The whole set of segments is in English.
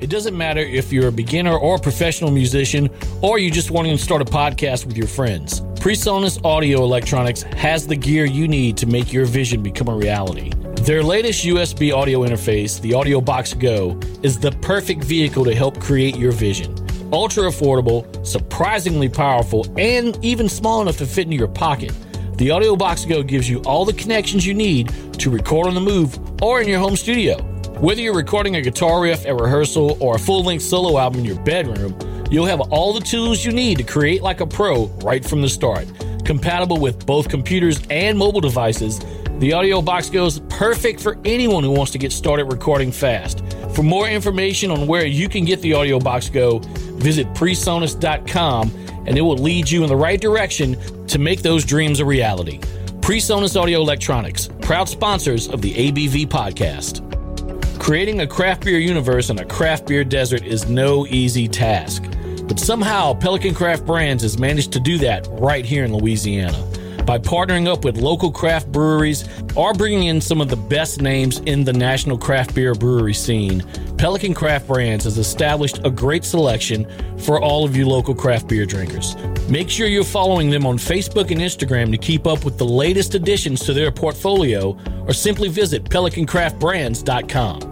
It doesn't matter if you're a beginner or a professional musician, or you just want to start a podcast with your friends. PreSonus Audio Electronics has the gear you need to make your vision become a reality. Their latest USB audio interface, the Audio Box Go, is the perfect vehicle to help create your vision. Ultra affordable, surprisingly powerful, and even small enough to fit into your pocket. The Audio Box Go gives you all the connections you need to record on the move or in your home studio. Whether you're recording a guitar riff at rehearsal or a full length solo album in your bedroom, you'll have all the tools you need to create like a pro right from the start. Compatible with both computers and mobile devices, the Audio Box Go is perfect for anyone who wants to get started recording fast. For more information on where you can get the Audio Box Go, visit presonus.com and it will lead you in the right direction to make those dreams a reality. PreSonus Audio Electronics, proud sponsors of the ABV podcast. Creating a craft beer universe in a craft beer desert is no easy task. But somehow, Pelican Craft Brands has managed to do that right here in Louisiana. By partnering up with local craft breweries or bringing in some of the best names in the national craft beer brewery scene, Pelican Craft Brands has established a great selection for all of you local craft beer drinkers. Make sure you're following them on Facebook and Instagram to keep up with the latest additions to their portfolio or simply visit pelicancraftbrands.com.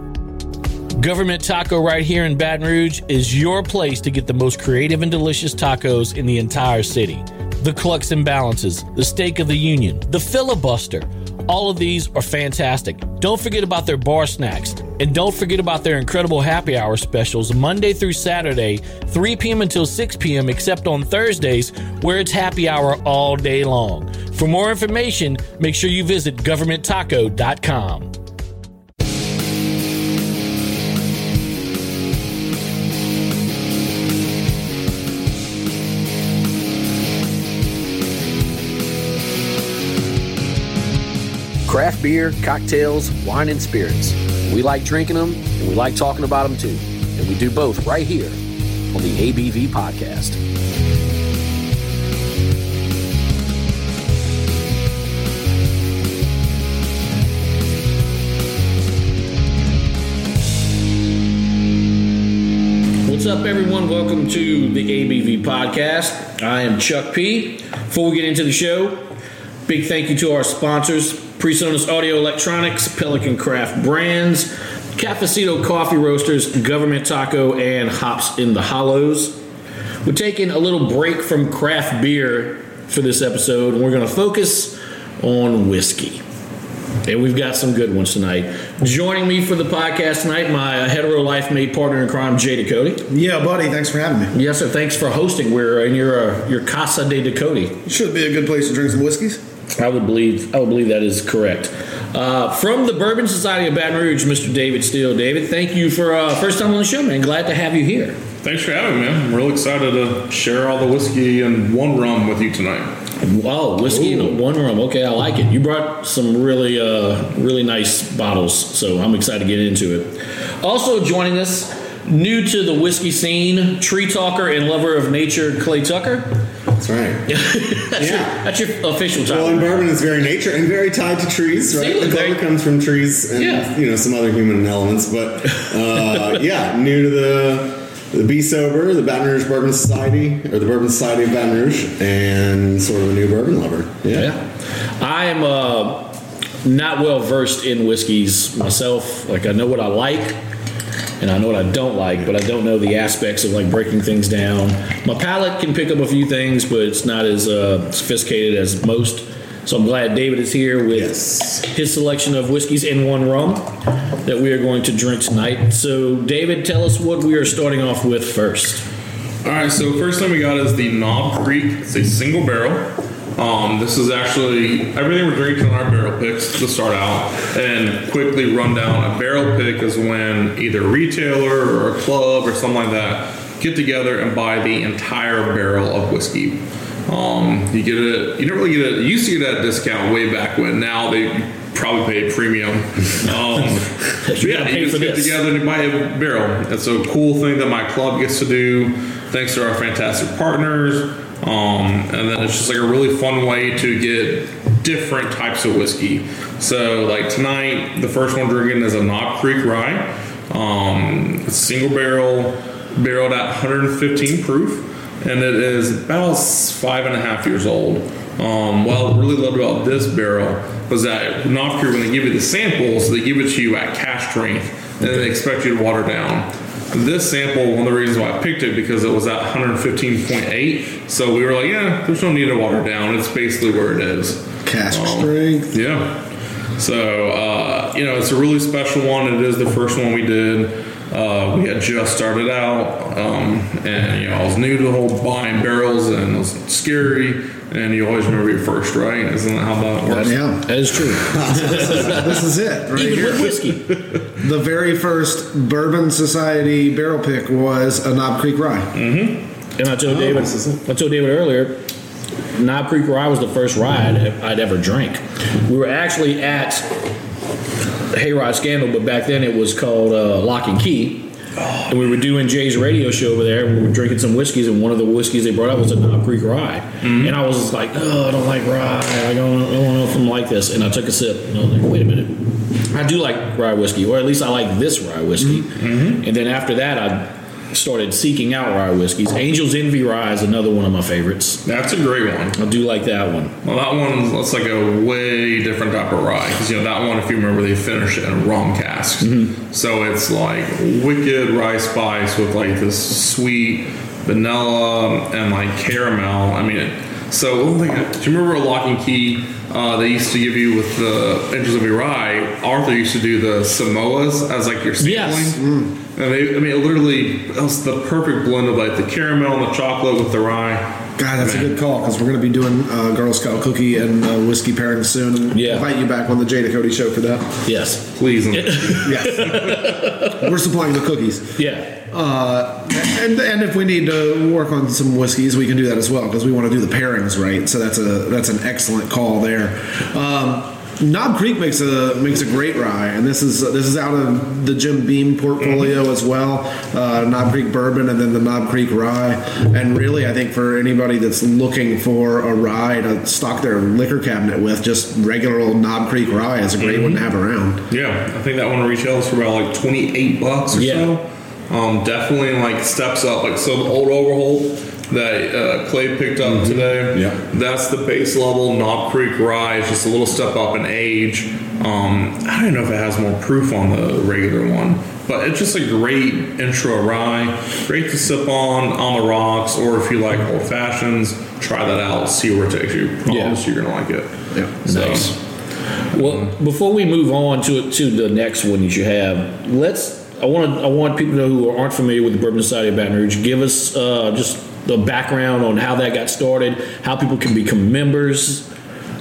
Government Taco right here in Baton Rouge is your place to get the most creative and delicious tacos in the entire city. The Clucks and Balances, the Steak of the Union, the Filibuster. All of these are fantastic. Don't forget about their bar snacks. And don't forget about their incredible happy hour specials Monday through Saturday, 3 p.m. until 6 p.m., except on Thursdays, where it's happy hour all day long. For more information, make sure you visit governmenttaco.com. Craft beer, cocktails, wine, and spirits. We like drinking them and we like talking about them too. And we do both right here on the ABV podcast. What's up, everyone? Welcome to the ABV podcast. I am Chuck P. Before we get into the show, big thank you to our sponsors PreSonus Audio Electronics, Pelican Craft Brands, Cafecito Coffee Roasters, Government Taco, and Hops in the Hollows. We're taking a little break from craft beer for this episode, and we're going to focus on whiskey. And we've got some good ones tonight. Joining me for the podcast tonight, my hetero life mate partner in crime, Jay Ducote. Yeah, buddy. Thanks for having me. Yes, sir. Thanks for hosting. We're in your uh, your Casa de Ducote. Should be a good place to drink some whiskeys. I would believe I would believe that is correct. Uh, from the Bourbon Society of Baton Rouge, Mr. David Steele. David, thank you for uh, first time on the show, man. Glad to have you here. Thanks for having me, man. I'm real excited to share all the whiskey and one rum with you tonight. Wow, whiskey and one rum. Okay, I like it. You brought some really, uh, really nice bottles, so I'm excited to get into it. Also joining us, new to the whiskey scene, tree talker and lover of nature, Clay Tucker. That's right. that's, Yeah. your, that's your official title. Well, and bourbon is very nature and very tied to trees, right? See, the very- color comes from trees and Yeah. you know some other human elements, but uh, yeah, new to the the Be Sober, the Baton Rouge Bourbon Society, or the Bourbon Society of Baton Rouge, and sort of a new bourbon lover. Yeah. Yeah. I am uh, not well versed in whiskeys myself. Like I know what I like and I know what I don't like, but I don't know the aspects of like breaking things down. My palate can pick up a few things, but it's not as uh, sophisticated as most. So I'm glad David is here with Yes. his selection of whiskeys and one rum that we are going to drink tonight. So David, tell us what we are starting off with first. All right, so first thing we got is the Knob Creek. It's a single barrel. Um, this is actually everything we're drinking on our barrel picks to start out, and quickly run down. A barrel pick is when either a retailer or a club or something like that get together and buy the entire barrel of whiskey. Um, you get it. You don't really get it. You used to get that discount way back when. Now they probably pay premium. Um, You yeah, you just get this. together and you buy a barrel. It's a cool thing that my club gets to do, thanks to our fantastic partners. Um, and then it's just like a really fun way to get different types of whiskey. So like tonight, the first one drinking is a Knob Creek Rye. Um, single barrel, barreled at 115 proof, and it is about five and a half years old. Um, what I really loved about this barrel was that Knob Creek, when they give you the samples, they give it to you at cask strength, and then they expect you to water down. This sample, one of the reasons why I picked it because it was at 115.8, so we were like, yeah, there's no need to water down. It's basically where it is. Cask Um, strength. Yeah. So, uh, you know, it's a really special one. It is the first one we did. Uh, we had just started out, um, and, you know, I was new to the whole buying barrels, and it was scary. And you always remember your first, right? Isn't that how that works? Yeah, That is true. this is it right Even here. with whiskey. The very first Bourbon Society barrel pick was a Knob Creek Rye. And I told David, this is it. I told David earlier, Knob Creek Rye was the first rye I'd, I'd ever drank. We were actually at Hayride Scandal, but back then it was called uh, Lock and Key. And we were doing Jay's radio show over there. We were drinking some whiskeys, and one of the whiskeys they brought up was a Knob Creek Rye. Mm-hmm. And I was just like, "Oh, I don't like rye. I don't, I don't know if I'm like this." And I took a sip, and I was like, "Wait a minute, I do like rye whiskey, or at least I like this rye whiskey." Mm-hmm. Mm-hmm. And then after that, I started seeking out rye whiskeys. Angel's Envy Rye is another one of my favorites. That's a great one. I do like that one. Well, that one that's like a way different type of rye because you know that one, if you remember, they finish it in rum casks. So it's like wicked rye spice with like this sweet vanilla and like caramel. I mean, it, so one thing, do you remember a lock and key uh, they used to give you with the Angel's Envy Rye? Arthur used to do the Samoas as like your sampling. Yes. And they, I mean, it literally that was the perfect blend of like the caramel and the chocolate with the rye. God, that's Man. a good call because we're going to be doing uh, Girl Scout cookie and uh, whiskey pairing soon. And Yeah. invite you back on the Jay Ducote show for that. Yes. Please. and- Yes, we're supplying the cookies. Yeah. Uh, and and if we need to work on some whiskeys, we can do that as well because we want to do the pairings right. So that's a that's an excellent call there. Um, Knob Creek makes a makes a great rye, and this is this is out of the Jim Beam portfolio as well. Uh, Knob Creek bourbon, and then the Knob Creek rye. And really, I think for anybody that's looking for a rye to stock their liquor cabinet with, just regular old Knob Creek rye is a great one to have around. Yeah, I think that one retails for about like twenty eight bucks or Yeah. so. Um, definitely like steps up. Like so, the old Overholt that uh, Clay picked up today. Yeah. that's the base level. Knob Creek Rye is just a little step up in age. Um, I don't know if it has more proof on the regular one, but it's just a great intro rye. Great to sip on on the rocks, or if you like old fashions, try that out. See where it takes you. Yeah. You're gonna like it. Yeah. So, Nice. Well, before we move on to to the next one that you have, let's. I want. I want people to know who aren't familiar with the Bourbon Society of Baton Rouge. Give us uh, just the background on how that got started, how people can become members,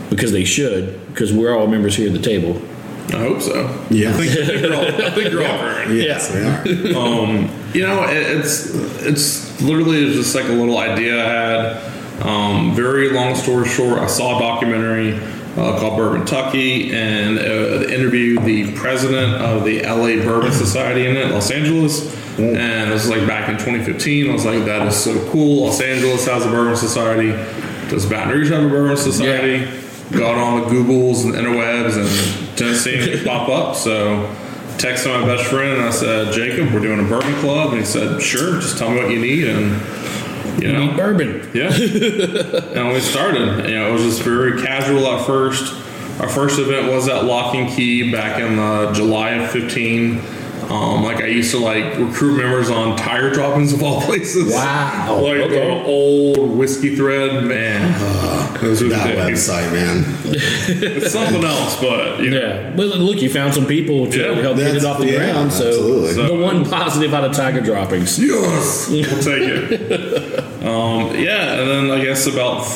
because they should, because we're all members here at the table. I hope so. Yeah. I think, I think you're all, I think you're all current. Yes, they are. Um, you know, it, it's it's literally just like a little idea I had. Um, very long story short, I saw a documentary uh, called Bourbon Tucky, and uh, interviewed the president of the LA Bourbon Society in it, Los Angeles. And this was like back in 2015. I was like, that is so cool. Los Angeles has a Bourbon Society. Does Baton Rouge have a Bourbon Society? Got on the Googles and the interwebs and didn't see anything pop up. So texted my best friend and I said, Jacob, we're doing a bourbon club. And he said, sure, just tell me what you need. And, you know, Bourbon. yeah. and we started. You know, it was just very casual at first. Our first event was at Lock and Key back in uh, July of 15. Um, like I used to like recruit members on Tiger Droppings of all places. Wow. Like Okay. the old whiskey thread, man. Those are That the website, man. It's something else, but you know. Yeah, but look, you found some people to Yeah, help get it off the yeah, ground. So absolutely. the one positive out of Tiger droppings. Yes, we'll take it. um, yeah, and then I guess about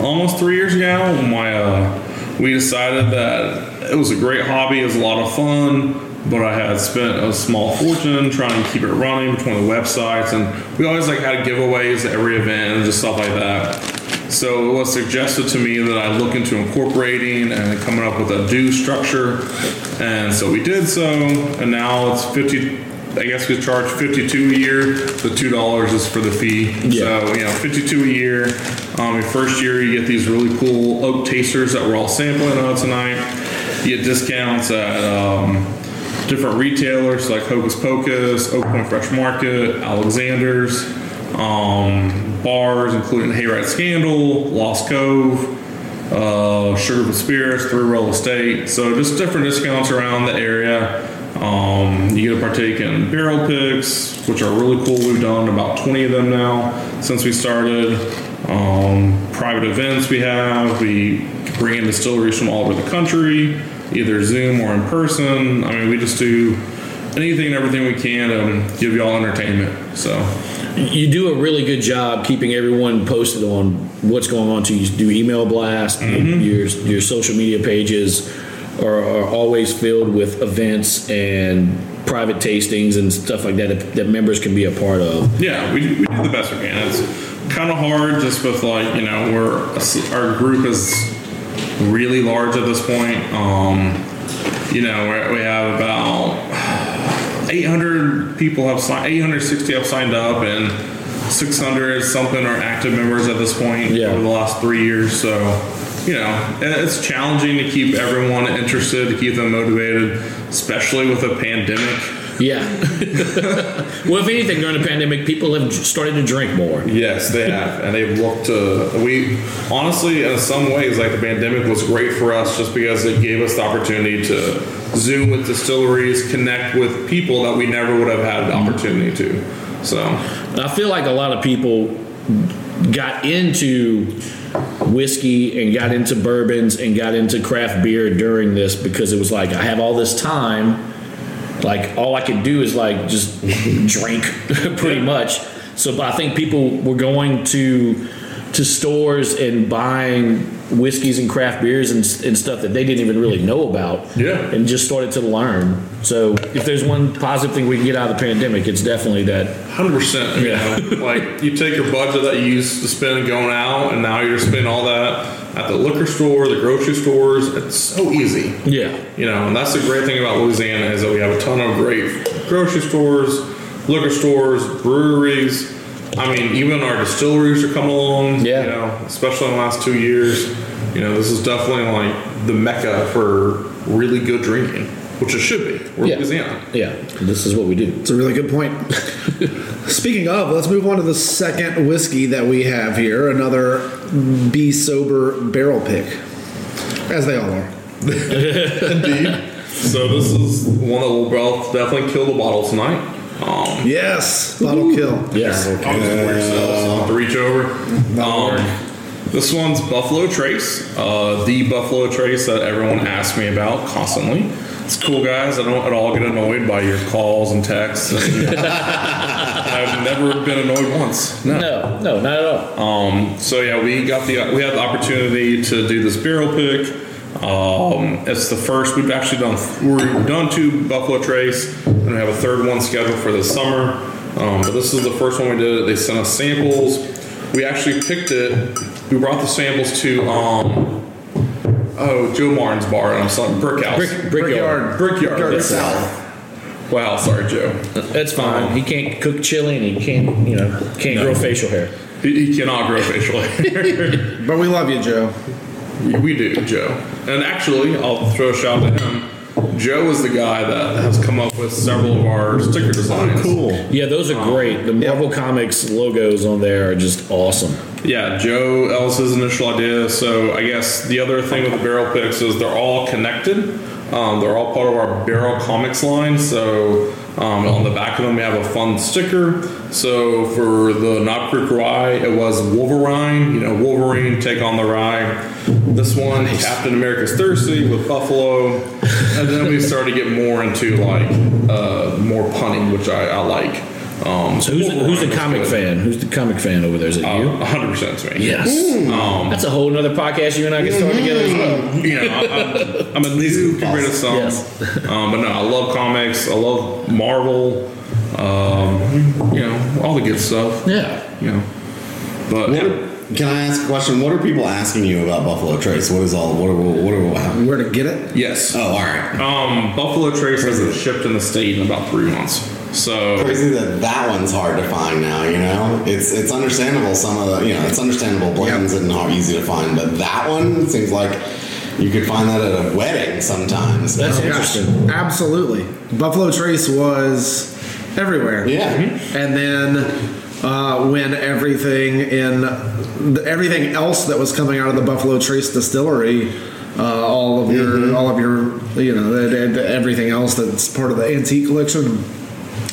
almost three years ago, my uh, we decided that it was a great hobby, it was a lot of fun, but I had spent a small fortune trying to keep it running between the websites, and we always like had giveaways at every event and just stuff like that. So it was suggested to me that I look into incorporating and coming up with a due structure, and so we did so, and now it's fifty. I guess we charge fifty-two a year. The two dollars is for the fee. Yeah. So you know, fifty-two a year. Um, your first year, you get these really cool oak tasters that we're all sampling on tonight. You get discounts at um, different retailers like Hokus Pokus, Oak Point Fresh Market, Alexander's, um, bars including Hayride Scandal, Lost Cove, uh, Sugarfield Spirits, Three Roll Estate. So just different discounts around the area. Um, you get to partake in barrel picks, which are really cool. We've done about 20 of them now since we started. Um, private events we have. We bring in distilleries from all over the country, either Zoom or in person. I mean, we just do anything and everything we can to give y'all entertainment. So You do a really good job keeping everyone posted on what's going on. To you do email blast. Mm-hmm. Your your social media pages are, are always filled with events and private tastings and stuff like that, that that members can be a part of. Yeah, we, we do the best we can. It's kind of hard just with like you know we're our group is really large at this point. Um, you know we're, we have about 800 people have signed 860 have signed up and 600 something are active members at this point Yeah. over the last three years. So you know it's challenging to keep everyone interested, to keep them motivated, especially with a pandemic. Yeah. well, if anything, during the pandemic, people have started to drink more. Yes, they have, and they've looked to. We honestly, in some ways, like the pandemic was great for us, just because it gave us the opportunity to zoom with distilleries, connect with people that we never would have had the mm-hmm. opportunity to. So, I feel like a lot of people got into whiskey and got into bourbons and got into craft beer during this because it was like I have all this time like all I could do is like just drink pretty much. So but I think people were going to to stores and buying whiskeys and craft beers and, and stuff that they didn't even really know about Yeah. and just started to learn so if there's one positive thing we can get out of the pandemic it's definitely that hundred percent. You Yeah. know, like you take your budget that you used to spend going out, and now you're spending all that at the liquor store, the grocery stores. It's so easy. yeah You know, and that's the great thing about Louisiana is that we have a ton of great grocery stores, liquor stores, breweries. I mean, even our distilleries are coming along. Yeah. You know, especially in the last two years. You know, this is definitely like the mecca for really good drinking, which it should be. We're Yeah. Louisiana. Yeah, this is what we do. It's a really good point. Speaking of, let's move on to the second whiskey that we have here. Another Be Sober barrel pick, as they all are. Indeed. So this is one that will both definitely kill the bottle tonight. Um, Yes, bottle kill. Yes. I'll just pour yourself, so I'll have to reach over. Um, this one's Buffalo Trace, uh, the Buffalo Trace that everyone asks me about constantly. It's cool, guys. I don't at all get annoyed by your calls and texts. And I've never been annoyed once. No. No, no, not at all. Um, so yeah, we got the we had the opportunity to do this barrel pick. Um, it's the first we've actually done. We've done two Buffalo Trace, and we have a third one scheduled for the summer. Um, but this is the first one we did. They sent us samples. We actually picked it. We brought the samples to um, oh Joe Martin's bar. and I'm sorry, Brick House. Brick, brickyard. Brickyard. Brickyard South. Wow, sorry, Joe. That's fine. He can't cook chili and he can't, you know, can't grow facial hair. He, he cannot grow facial hair. But we love you, Joe. We- We do, Joe. And actually, I'll throw a shout out to him. Joe is the guy that has come up with several of our sticker designs. Cool. Yeah, those are great. The Marvel Comics logos on there are just awesome. Yeah, Joe, that was his initial idea. So I guess the other thing with the barrel picks is they're all connected. Um, they're all part of our barrel comics line. So um, on the back of them, we have a fun sticker. So for the Knob Creek Rye, it was Wolverine. You know, Wolverine take on the rye. This one, Captain America's Thirsty with Buffalo. And then we started to get more into like uh, more punning, which I, I like. Um, So who's the, who's the comic fan? Who's the comic fan over there? Is it you? Uh, 100% to me. Yes. Um, That's a whole nother podcast you and I can start together as well. you know, I- I'm, I'm a new compared to some. Yes. Um, but no, I love comics. I love Marvel. Um, you know, all the good stuff. Yeah. You know, but What yeah. can I ask a question? What are people asking you about Buffalo Trace? What is all? What are? What are? What Where to get it? yes. oh, all right. Um, Buffalo Trace hasn't shipped in the state in about three months. So Crazy that that one's hard to find now. You know, it's it's understandable. Some of the you know, it's understandable blends and not easy to find, but that one seems like you could find that at a wedding sometimes. That's Oh, gosh, absolutely. Buffalo Trace was everywhere. Yeah. And then uh, when everything in everything else that was coming out of the Buffalo Trace distillery, uh, all of your all of your you know the- the- the- everything else that's part of the antique collection,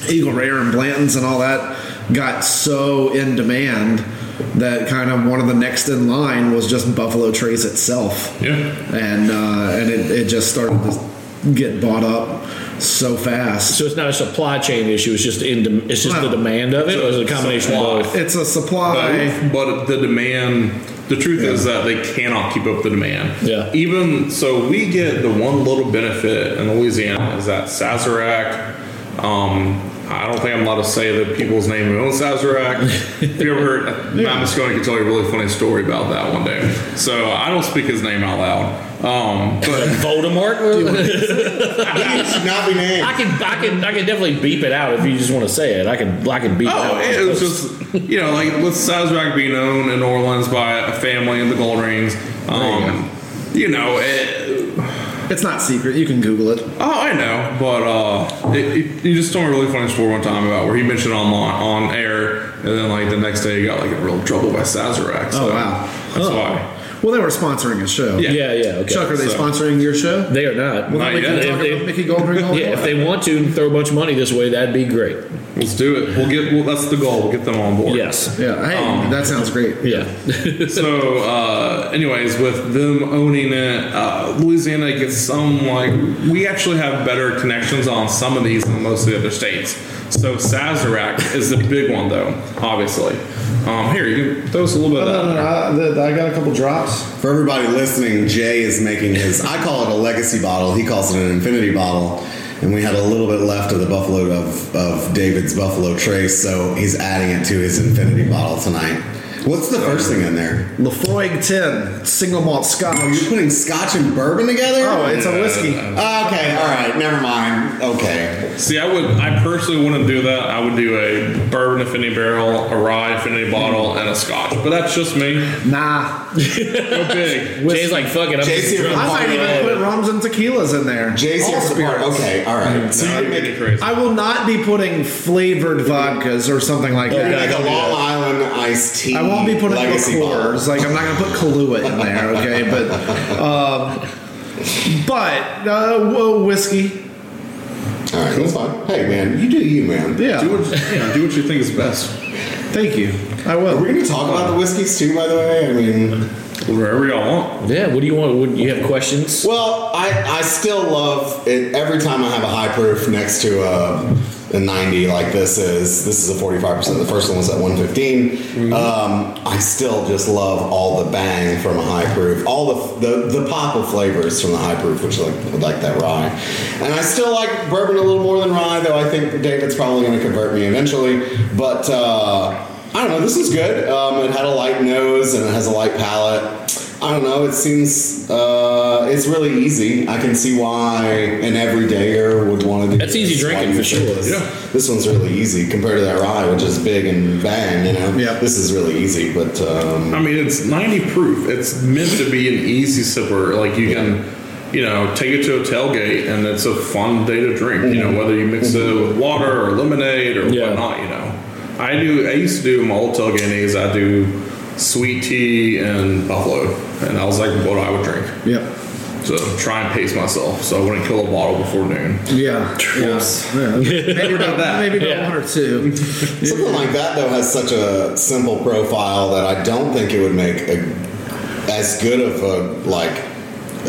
Eagle Rare and Blanton's and all that got so in demand that kind of one of the next in line was just Buffalo Trace itself yeah. and uh, and it, it just started to get bought up so fast. So it's not a supply chain issue. It's just in. dem- It's just the demand of it, or is it a combination of both? It's a supply. But, but the demand, the truth is that they cannot keep up the demand. Yeah. Even so, we get the one little benefit in Louisiana is that Sazerac. Um, I don't think I'm allowed to say the people's name who owns Sazerac. if you ever heard, Matt Moscone can tell you a really funny story about that one day. So I don't speak his name out loud. Um, but Voldemort. He not be named. I can, I can, I can definitely beep it out if you just want to say it. I can, I can beep it Oh, out. it was just you know, like with Sazerac being owned in New Orleans by a family in the Goldrings. Um, you know, it, It's not secret. You can Google it. oh, I know, but uh, it, it, he just told me a really funny story one time about where he mentioned on on air, and then like the next day he got like in real trouble by Sazerac. So Oh, wow. That's why. Well, they were sponsoring a show. Yeah. yeah, yeah. Okay. Chuck, are they So- sponsoring your show? They are not. Well, Not then we yet. can If they- about Mickey Goldring. all yeah, if want. they want to throw a bunch of money this way, that'd be great. Let's do it. We'll get. Well, that's the goal. We'll get them on board. Yes. Yeah. Hey, Um, that sounds great. Yeah. so uh, anyways with them owning it uh, louisiana gets some like we actually have better connections on some of these than most of the other states so sazerac is the big one though obviously um, here you can throw us a little bit no, of that I got a couple drops. For everybody listening, Jay is making his. I call it a legacy bottle. He calls it an infinity bottle. And we had a little bit left of the buffalo of, of David's buffalo trace, so he's adding it to his infinity bottle tonight. What's the first thing in there? Laphroaig 10, single malt scotch. Oh, you're putting scotch and bourbon together? Oh, it's a whiskey. Okay, all right, never mind. Okay. see i would i personally wouldn't do that i would do a bourbon infinity barrel a rye infinity bottle and a scotch but that's just me Nah. go big Jay's like, fuck it. I'm Jay's just drunk. I might even put rums and tequillas in there. Jay's here All for the part. spirits. Okay, all right. So No, you're you're making crazy I will not be putting flavored vodkas or something like you're that. like a Long Island iced tea. I won't be putting legacy bottle. liqueurs. Like I'm not gonna put Kahlua in there, okay? But, um, but uh, whoa, whiskey. All right, that's fine. Hey, man, you do you, man. Yeah. do what, yeah, do what you think is best Thank you. I will. Are we will. going to talk about the whiskeys too? By the way, I mean, wherever y'all want Yeah. What do you want? Would you have questions? well, I I still love it every time I have a high proof next to a, a 90 like this is. This is a 45. percent The first one was at 115. Um, I still just love all the bang from a high proof, all the the, the pop of flavors from the high proof, which like like that rye. And I still like bourbon a little more than rye, though. I think David's probably going to convert me eventually, but. Uh, I don't know. This is good. Um, it had a light nose and it has a light palate. I don't know. It seems uh, it's really easy. I can see why an everydayer would want to do. That's easy drinking for sure. This, Yeah. this one's really easy compared to that rye, which is big and bang. You know. Yeah. This is really easy, but um, I mean, it's 90 proof. It's meant to be an easy sipper. Like you can, you know, take it to a tailgate and it's a fun day to drink. You know, whether you mix it with water or lemonade or Yeah. whatnot. You know, I do. I used to do my old tailgate. I do sweet tea and buffalo, and that was like what I would drink. Yep. So try and pace myself so I wouldn't kill a bottle before noon. Yeah. Yes. Yeah. Maybe about that. Maybe about Yeah. one or two. Something like that though has such a simple profile that I don't think it would make a, as good of a like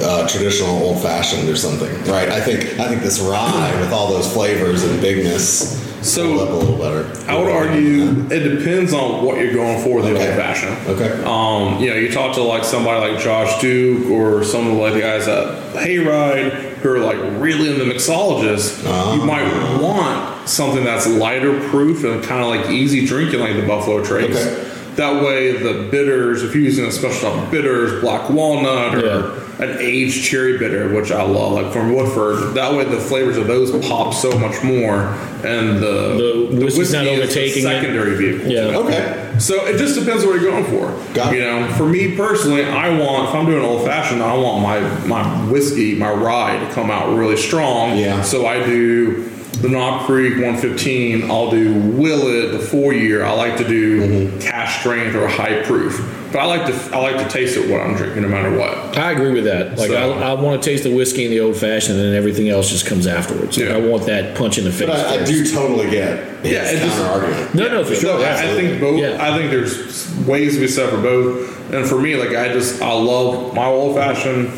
uh, traditional old fashioned or something, right? I think I think this rye with all those flavors and bigness So- a little better. I would argue it depends on what you're going for with the Okay. old fashioned. Okay. Um, you know, you talk to like somebody like Josh Duke or some of like the guys at Hayride who are like really into mixologists. Ah. You might want something that's lighter proof and kind of like easy drinking, like the Buffalo Trace. Okay. That way, the bitters, if you're using a special type of bitters, black walnut or Yeah. an aged cherry bitter, which I love, like from Woodford, that way the flavors of those pop so much more, and the The whiskey's not whiskey is the overtaking it. secondary vehicle. Yeah. Okay. So it just depends what you're going for. Got it. you know, for me personally, I want if I'm doing old fashioned, I want my my whiskey, my rye to come out really strong. Yeah. So I do the Knob Creek 115. I'll do Willet the four year. I like to do Mm-hmm. cask strength or high proof. But I like to I like to taste it what I'm drinking, no matter what. I agree with that. Like So- I, I want to taste the whiskey and the old fashioned, and then everything else just comes afterwards. Like, Yeah. I want that punch in the face. But I, I do totally get his Yeah, it just- counter argument. No, no, for So sure. I- I think both. Yeah. I think there's ways to be said for both. And for me, like I just I love my old fashioned.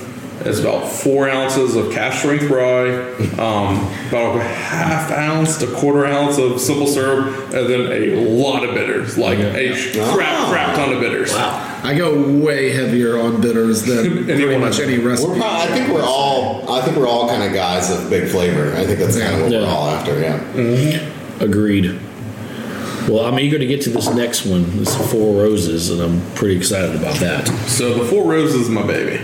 It's about four ounces of cask strength rye, um, about a half ounce to quarter ounce of simple syrup, and then a lot of bitters, like a crap crap ton of bitters. Wow. I go way heavier on bitters than pretty Anyone much else? any We're recipe. probably, I think we're all. I think we're all kind of guys of big flavor. I think that's kind of what we're all after. Yeah. Agreed. Well, I'm eager to get to this next one. This Four Roses, and I'm pretty excited about that. So the Four Roses is my baby.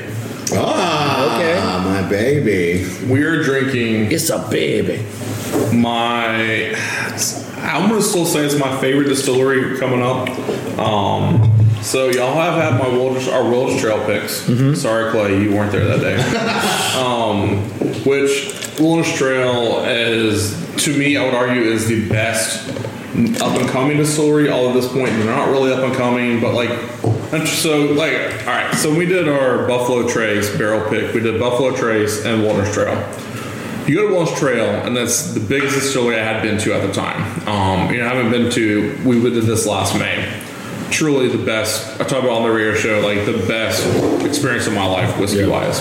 Ah, Okay. my baby. We are drinking It's a baby. my I'm gonna still say it's my favorite distillery coming up. Um, so y'all have had my Wilderness, our Wilderness Trail picks. Sorry, Clay, you weren't there that day. um, which Wilderness Trail is, to me, I would argue, is the best up and coming distillery. All at this point, they're not really up and coming, but like, and so like, all right. So we did our Buffalo Trace barrel pick. We did Buffalo Trace and Wilderness Trail. You go to Wilderness Trail, and that's the biggest distillery I had been to at the time. Um, you know, I haven't been to. We did this last May. Truly the best. I talk about on the radio show, like the best experience of my life, whiskey wise.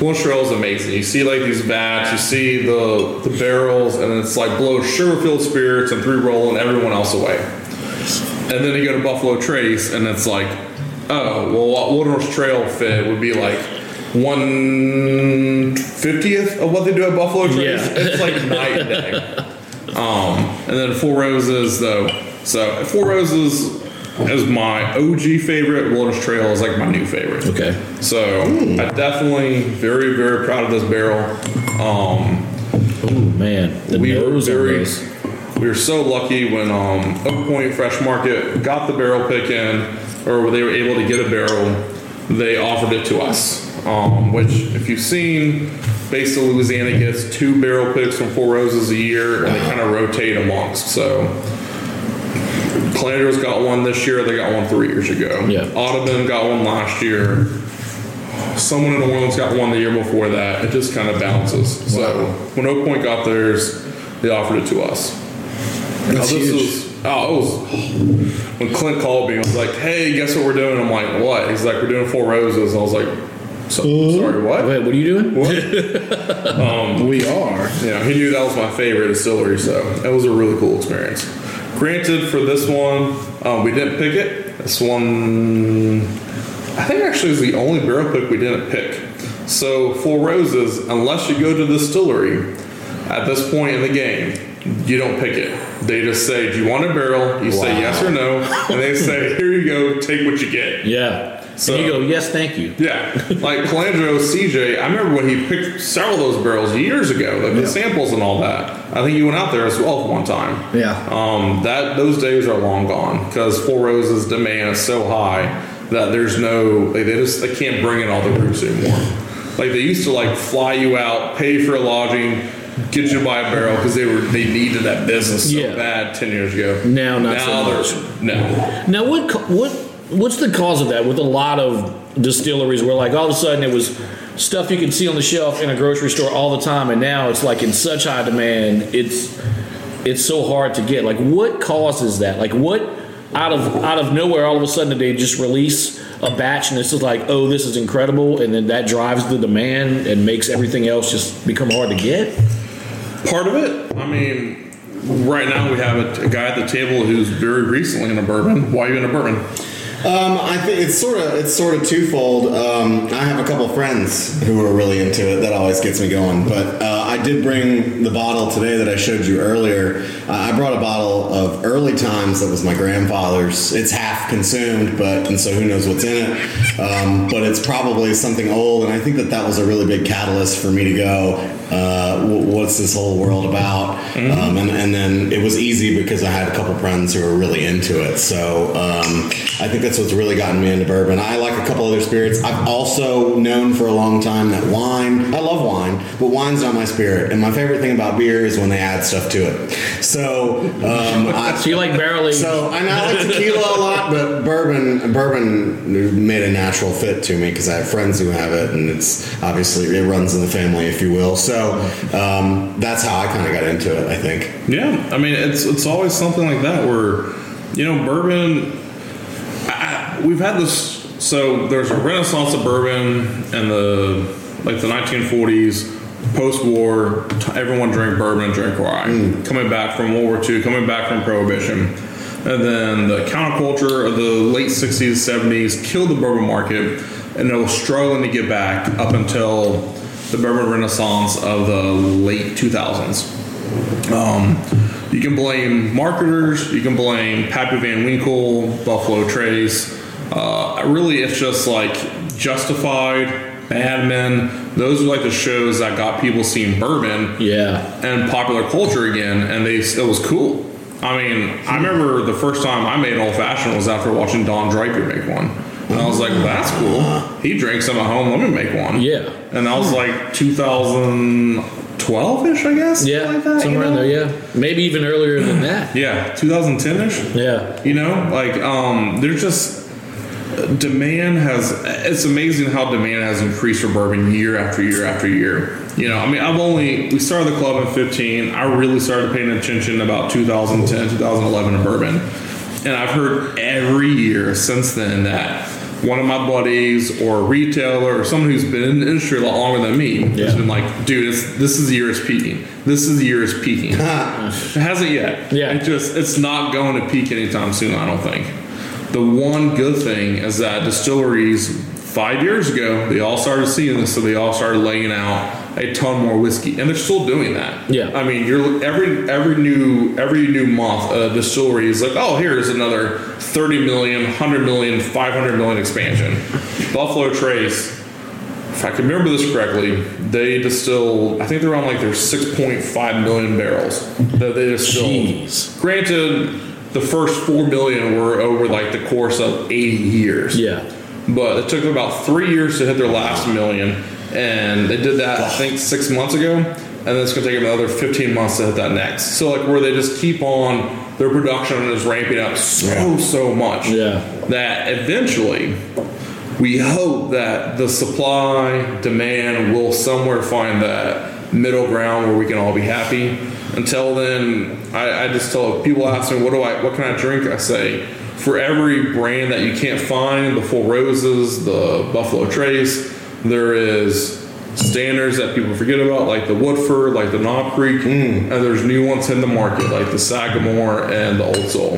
Wilderness Trail is amazing. You see like these vats, you see the the barrels, and it's like blow Sugarfield Spirits and three rolling everyone else away. And then you go to Buffalo Trace, and it's like, oh, well, Wilderness Trail fit would be like one fiftieth of what they do at Buffalo Trace. Yeah. It's like night and day. Um, and then Four Roses, though. So Four Roses is my OG favorite. Wilderness Trail is like my new favorite. Okay. So I definitely very very proud of this barrel. Um, Oh man, the we were very we were so lucky when um, Oak Point Fresh Market got the barrel pick in, or they were able to get a barrel. They offered it to us, um, which if you've seen, Base of Louisiana gets two barrel picks from Four Roses a year, and they kind of rotate amongst. So. Calandro's got one this year. They got one three years ago. Yeah. Audubon got one last year. Someone in New Orleans got one the year before that. It just kind of bounces. So when Oak Point got theirs, they offered it to us. Now, That's this huge. was oh, it was when Clint called me. I was like, "Hey, guess what we're doing?" I'm like, "What?" He's like, "We're doing Four Roses." I was like, so, "Sorry, what?" Wait, what are you doing? We are. Yeah, he knew that was my favorite distillery, so it was a really cool experience. Granted, for this one, um, we didn't pick it. This one, I think actually is the only barrel pick we didn't pick. So, Four Roses, unless you go to the distillery, at this point in the game, you don't pick it. They just say, "Do you want a barrel?" You say yes or no, and they say, "Here you go, take what you get." Yeah. So- and you go, yes, thank you. Yeah, like Calandro CJ. I remember when he picked several of those barrels years ago, like the samples and all that. I think you went out there as well one time. Yeah. Um, that those days are long gone because Four Roses demand is so high that there's no like, they just they can't bring in all the groups anymore. Like they used to like fly you out, pay for lodging, get you to buy a barrel because they were they needed that business so Yeah. bad ten years ago. Now, not so now much. there's no. Now, what co- what what's the cause of that? With a lot of distilleries, where like all of a sudden it was stuff you could see on the shelf in a grocery store all the time, and now it's like in such high demand, it's it's so hard to get. Like, what causes that? Like, what out of out of nowhere, all of a sudden they just release a batch, and it's just like, oh, this is incredible, and then that drives the demand and makes everything else just become hard to get. Part of it, I mean, right now we have a, a guy at the table who's very recently in a bourbon. Why are you in a bourbon? Um, I think it's sort of it's sort of twofold. Um, I have a couple friends who are really into it. That always gets me going. But uh, I did bring the bottle today that I showed you earlier. Uh, I brought a bottle of early times that was my grandfather's. It's half consumed, but and so who knows what's in it. Um, but it's probably something old, and I think that that was a really big catalyst for me to go. Uh, wh- what's this whole world about? Um, and, and then it was easy because I had a couple friends who were really into it. So um, I think that's what's really gotten me into bourbon. I like a couple other spirits. I've also known for a long time that wine, I love wine, but wine's not my spirit. And my favorite thing about beer is when they add stuff to it. So, um, I, So you like barrel aged? so I, know I like tequila a lot, but bourbon bourbon made a natural fit to me because I have friends who have it, and it's obviously it runs in the family, if you will. So um, that's how I kind of got into it. I think. Yeah, I mean it's it's always something like that where you know bourbon. We've had this. So there's a renaissance of bourbon and the like the 1940s. Post-war, everyone drank bourbon and drank rye. Coming back from World War II, coming back from Prohibition, and then the counterculture of the late 60s, 70s killed the bourbon market, and it was struggling to get back up until the bourbon renaissance of the late 2000s. Um, you can blame marketers. You can blame Pappy Van Winkle, Buffalo Trace. Uh, really, it's just like Justified, Mad Men. Those are like the shows that got people seeing bourbon yeah. and popular culture again, and they it was cool. I mean, I remember the first time I made an old fashioned was after watching Don Draper make one, and I was like, "That's cool." He drinks them at home. Let me make one. Yeah. and that was like 2012 ish, I guess. Yeah. like that, somewhere you in there. Yeah. Maybe even earlier than that. Yeah, 2010 ish. Yeah. You know, like um, there's just demand has. It's amazing how demand has increased for bourbon year after year after year. You know, I mean, I've only we started the club in 15. I really started paying attention about 2010, 2011 in bourbon, and I've heard every year since then that one of my buddies or a retailer or someone who's been in the industry a lot longer than me Yeah. has been like, dude, this is the year it's peaking. This is the year it's peaking. it hasn't yet. Yeah. It just it's not going to peak anytime soon. I don't think. The one good thing is that distilleries five years ago they all started seeing this, so they all started laying out a ton more whiskey, and they're still doing that. Yeah. I mean, you're every every new every new month a distillery is like, oh, here's another 30 million, 100 million, 500 million expansion. Buffalo Trace if I can remember this correctly, they distilled. I think they're on like their 6.5 million barrels that they distilled. Jeez. Granted, the first four million were over like the course of 80 years. Yeah. But it took them about three years to hit their last million, and they did that I think six months ago, and then it's going to take them another 15 months to hit that next. So like where they just keep on their production is ramping up so so much Yeah. that eventually we hope that the supply demand will somewhere find that middle ground where we can all be happy. Until then, I, I just tell people ask me what do I what can I drink? I say for every brand that you can't find, the Four Roses, the Buffalo Trace, there is standards that people forget about, like the Woodford, like the Knob Creek, mm. and there's new ones in the market, like the Sagamore and the Old Soul.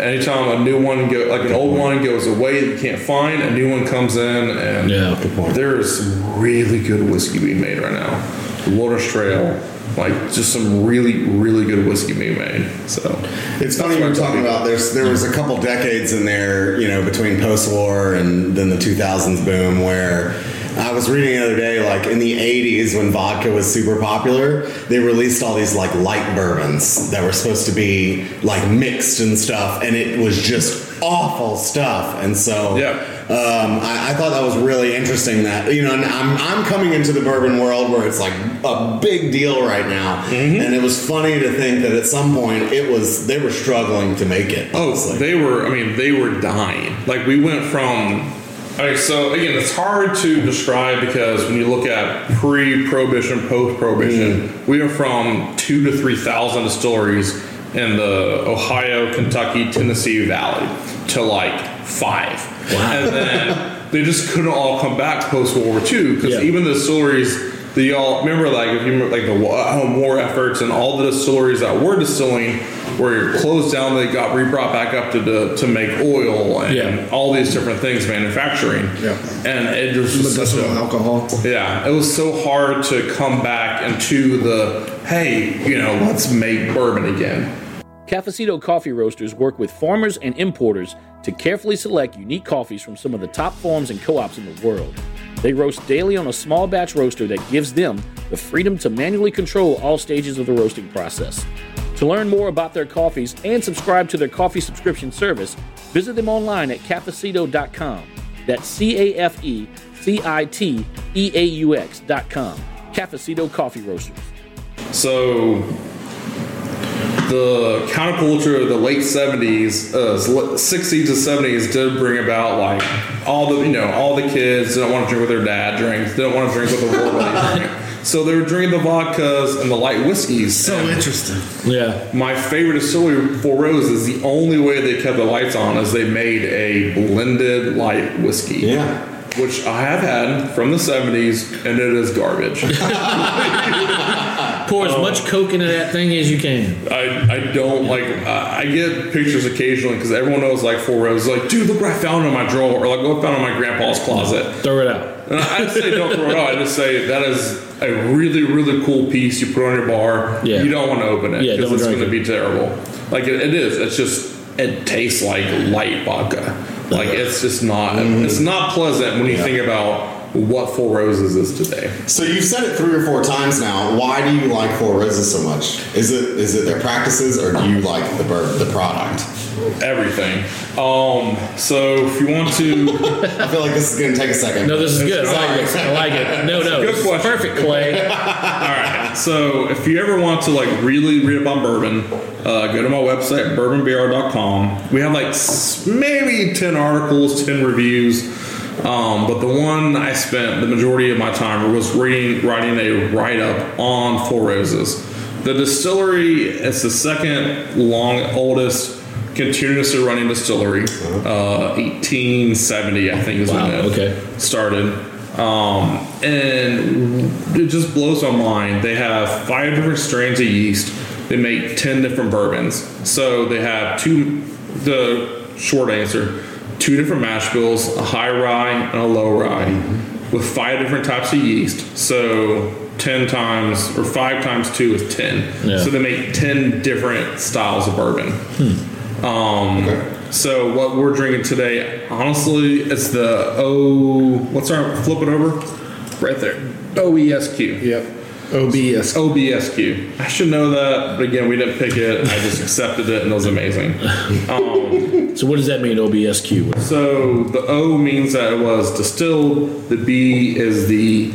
Anytime a new one go, like an old one goes away that you can't find, a new one comes in, and Yeah. There is some really good whiskey being made right now. Wilderness Trail, like just some really, really good whiskey being made. So It's funny you were talking about there's there was a couple decades in there, you know, between post-war and then the 2000s boom where I was reading the other day, like in the 80s when vodka was super popular, they released all these like light bourbons that were supposed to be like mixed and stuff, and it was just awful stuff. And so, Yeah. Um, I, I thought that was really interesting. That you know, I'm I'm coming into the bourbon world where it's like a big deal right now, Mm-hmm. and it was funny to think that at some point it was they were struggling to make it. Oh, they were. I mean, they were dying. Like we went from. Okay, so again, it's hard to describe because when you look at pre-prohibition, post-prohibition, we are from two to three thousand distilleries in the Ohio, Kentucky, Tennessee Valley to like five, and then they just couldn't all come back post World War II because Yeah. even the distilleries the y'all remember like if you remember like the home war efforts and all the distilleries that were distilling were closed down. They got re-brought back up to the, to make oil and Yeah. all these different things, manufacturing. Yeah. and it was just such a alcohol. yeah, it was so hard to come back into the hey, you know, let's make bourbon again. Cafecito Coffee Roasters work with farmers and importers to carefully select unique coffees from some of the top farms and co ops in the world. They roast daily on a small batch roaster that gives them the freedom to manually control all stages of the roasting process. To learn more about their coffees and subscribe to their coffee subscription service, visit them online at cafecito.com. That's C A F E C I T E A U X.com. Cafecito Coffee Roasters. So the counterculture of the late 70s, uh, 60s to 70s did bring about like all the, you know, all the kids didn't want to drink what their dad drinks, didn't want to drink what the war buddies drink. So they were drinking the vodkas and the light whiskeys. So And interesting. Yeah. My favorite distillery, Four Roses, is the only way they kept the lights on is they made a blended light whiskey. Yeah. Which I have had from the 70s, and it is garbage. Pour as oh. much Coke into that thing as you can. I, I don't like I I get pictures occasionally because everyone knows like four roses like dude look what I found in my drawer or like what I found in my grandpa's closet. Throw it out. and I, I say don't throw it out I just say that is a really really cool piece you put on your bar. Yeah. you don't want to open it Yeah, because don't it's going to be terrible. Like it, it is it's just it tastes like light vodka. Like it's just not mm-hmm. it's not pleasant when you think about what Four Roses is today So you've said it three or four times now. Why do you like Four Roses so much? Is it is it their practices or do you like the bur- the product? everything um so if you want to I feel like this is going to take a second. No, this is good. I like it. I like it. No, no. Good this question. Perfect, Clay. All right. So if you ever want to like really read about bourbon, uh, go to my website bourbonbr.com. We have like s- maybe ten articles, ten reviews. Um, but the one I spent the majority of my time was reading, writing a write up on Four Roses. The distillery is the second long oldest continuously running distillery. Uh, 1870, I think, is Wow, when it okay. started. Um, and it just blows my mind. They have five different strains of yeast. They make 10 different bourbons. So they have two, the short answer, two different mash bills, a high rye and a low rye, with five different types of yeast. So 10 times, or five times two is 10. Yeah. So they make 10 different styles of bourbon. Um, So what we're drinking today, honestly, it's the O. What's our flip it over? Right there. OESQ. Yep. OBS. OBSQ. I should know that, but again, we didn't pick it. I just accepted it, and it was amazing. Um, So what does that mean, OBSQ? so the O means that it was distilled. The B is the